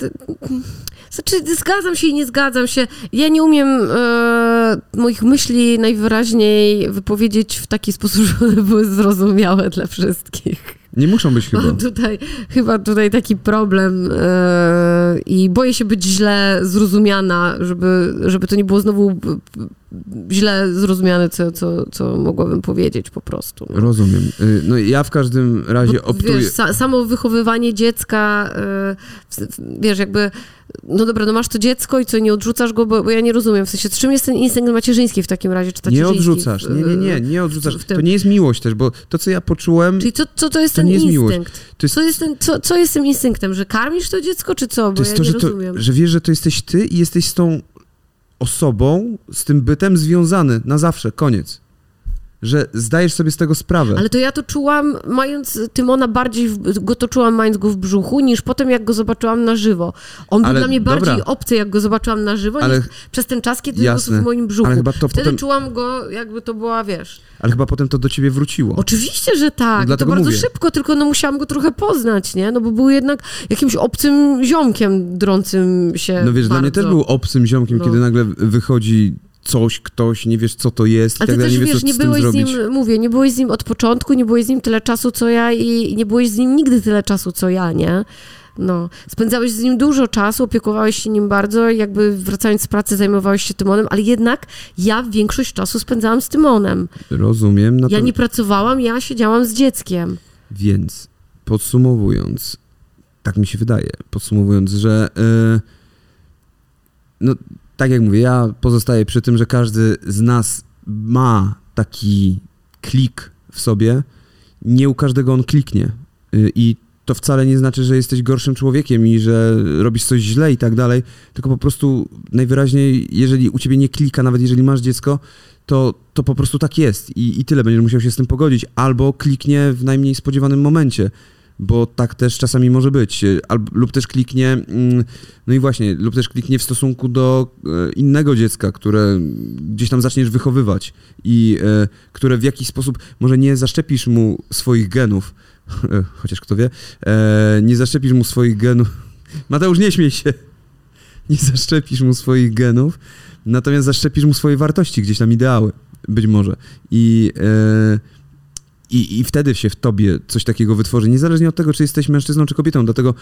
Znaczy, zgadzam się i nie zgadzam się. Ja nie umiem e, moich myśli najwyraźniej wypowiedzieć w taki sposób, żeby były zrozumiałe dla wszystkich. Nie muszą być chyba. Mam tutaj, chyba tutaj taki problem e, i boję się być źle zrozumiana, żeby, żeby to nie było znowu źle zrozumiane, co, co, co mogłabym powiedzieć po prostu. No. Rozumiem. Y, No ja w każdym razie Bo, optuję... Wiesz, sa, samo wychowywanie dziecka, w- wiesz, jakby, no dobra, no masz to dziecko i co, nie odrzucasz go, bo, bo ja nie rozumiem, w sensie, czym jest ten instynkt macierzyński w takim razie, czy Nie odrzucasz, w- nie, nie, nie, nie odrzucasz. To nie jest miłość też, bo to, co ja poczułem, Czyli co, co to jest To ten nie jest miłość. instynkt? to jest Co jest, ten, co, co jest tym instynktem? Że karmisz to dziecko, czy co? Bo To jest ja to, nie że, to, rozumiem. że wiesz, że to jesteś ty i jesteś z tą osobą, z tym bytem związany na zawsze, koniec. Że zdajesz sobie z tego sprawę. Ale to ja to czułam, mając Tymona bardziej, w, go to czułam mając go w brzuchu, niż potem jak go zobaczyłam na żywo. On był Ale dla mnie bardziej dobra. obcy, jak go zobaczyłam na żywo, Ale- niż przez ten czas, kiedy Jasne. był w moim brzuchu. Ale chyba to Wtedy potem- czułam go, jakby to była, wiesz... Ale chyba potem to do ciebie wróciło. Oczywiście, że tak. No to bardzo mówię. szybko, tylko no musiałam go trochę poznać, nie? No bo był jednak jakimś obcym ziomkiem drącym się No wiesz, dla mnie bardzo. też był obcym ziomkiem, No. kiedy nagle wychodzi coś, ktoś, nie wiesz co to jest Ale tak ty dalej, też nie wiesz nie z byłeś z zrobić. nim, mówię, nie byłeś z nim od początku, nie byłeś z nim tyle czasu, co ja i nie byłeś z nim nigdy tyle czasu, co ja, nie? No, spędzałeś z nim dużo czasu, opiekowałeś się nim bardzo, jakby wracając z pracy zajmowałeś się Tymonem, ale jednak ja większość czasu spędzałam z Tymonem. Rozumiem. Ja nie pracowałam, ja siedziałam z dzieckiem. Więc podsumowując, tak mi się wydaje, podsumowując, że no, tak jak mówię, ja pozostaję przy tym, że każdy z nas ma taki klik w sobie. Nie u każdego on kliknie. Y, I to wcale nie znaczy, że jesteś gorszym człowiekiem i że robisz coś źle i tak dalej, tylko po prostu najwyraźniej, jeżeli u ciebie nie klika, nawet jeżeli masz dziecko, to, to po prostu tak jest i, i tyle, będziesz musiał się z tym pogodzić, albo kliknie w najmniej spodziewanym momencie, bo tak też czasami może być, Alb, lub też kliknie, mm, no i właśnie, lub też kliknie w stosunku do e, innego dziecka, które gdzieś tam zaczniesz wychowywać i e, które w jakiś sposób, może nie zaszczepisz mu swoich genów, chociaż kto wie, e, nie zaszczepisz mu swoich genów, Mateusz, nie śmiej się, nie zaszczepisz mu swoich genów, natomiast zaszczepisz mu swoje wartości, gdzieś tam ideały, być może. I, e, i, i wtedy się w tobie coś takiego wytworzy, niezależnie od tego, czy jesteś mężczyzną, czy kobietą. Dlatego,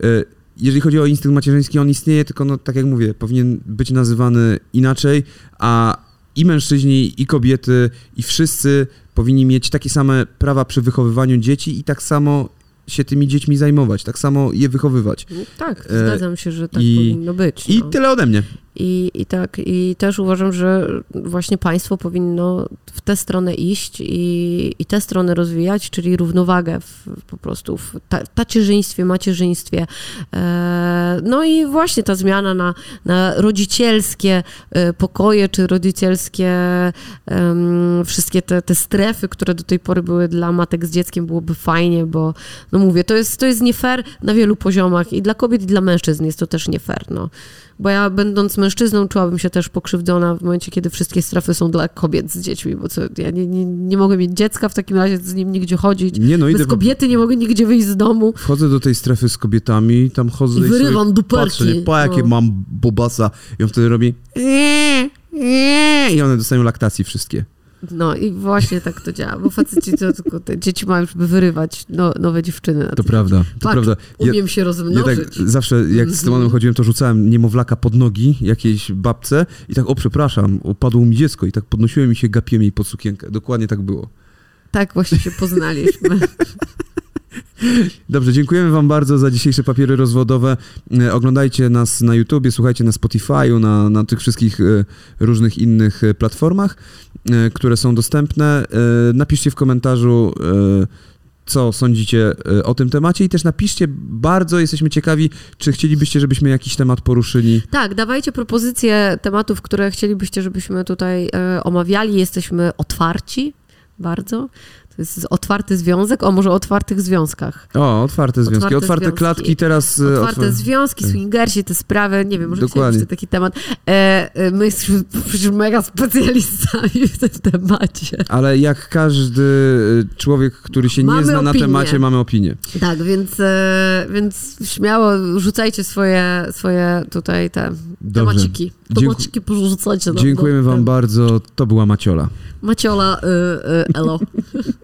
e, jeżeli chodzi o instynkt macierzyński, on istnieje, tylko, no, tak jak mówię, powinien być nazywany inaczej, a i mężczyźni, i kobiety, i wszyscy powinni mieć takie same prawa przy wychowywaniu dzieci i tak samo się tymi dziećmi zajmować, tak samo je wychowywać. Tak, e, zgadzam się, że tak I, powinno być. No. I tyle ode mnie. I, I tak, i też uważam, że właśnie państwo powinno w tę stronę iść i, i tę stronę rozwijać, czyli równowagę w, po prostu w ta, tacierzyństwie, macierzyństwie. E, no i właśnie ta zmiana na, na rodzicielskie e, pokoje, czy rodzicielskie wszystkie te, te strefy, które do tej pory były dla matek z dzieckiem, byłoby fajnie, bo no mówię, to jest, to jest nie fair na wielu poziomach i dla kobiet, i dla mężczyzn jest to też nie fair, no bo ja będąc mężczyzną czułabym się też pokrzywdzona w momencie, kiedy wszystkie strefy są dla kobiet z dziećmi, bo co, ja nie, nie, nie mogę mieć dziecka w takim razie, z nim nigdzie chodzić. Nie, no, Bez idę, kobiety nie mogę nigdzie wyjść z domu. Wchodzę do tej strefy z kobietami, tam chodzę i, i wyrywam duperki. Patrzę, nie, pa, jakie no. mam bobasa i on wtedy robi i one dostają laktacji wszystkie. No i właśnie tak to działa, bo faceci to tylko te dzieci mają, żeby wyrywać no, nowe dziewczyny. to prawda, to tak, prawda. umiem ja, się rozmnożyć. Ja tak zawsze jak z Tymonem chodziłem, to rzucałem niemowlaka pod nogi jakiejś babce i tak, o przepraszam, upadło mi dziecko i tak podnosiłem i się gapiłem jej pod sukienkę. Dokładnie tak było. Tak właśnie się poznaliśmy. Dobrze, dziękujemy Wam bardzo za dzisiejsze papiery rozwodowe. E, oglądajcie nas na YouTubie, słuchajcie na Spotify'u, na, na tych wszystkich e, różnych innych e, platformach, które są dostępne. Napiszcie w komentarzu, co sądzicie o tym temacie i też napiszcie, bardzo jesteśmy ciekawi, czy chcielibyście, żebyśmy jakiś temat poruszyli. Tak, dawajcie propozycje tematów, które chcielibyście, żebyśmy tutaj omawiali. Jesteśmy otwarci bardzo. To jest otwarty związek, o może o otwartych związkach. O, otwarte związki, otwarte, otwarte związki. klatki teraz. E, otwarte otwar... związki, swingersi, te sprawy, nie wiem, może Dokładnie. taki temat. E, e, my jesteśmy przecież mega specjalistami w tym temacie. Ale jak każdy e, człowiek, który się mamy nie zna opinię. na temacie, mamy opinię. Tak, więc, więc śmiało rzucajcie swoje, swoje tutaj te Dobrze. temaciki. Temaciki porzucajcie. Dziękujemy wam bardzo. To była Maciola. Maciola, y, y, elo.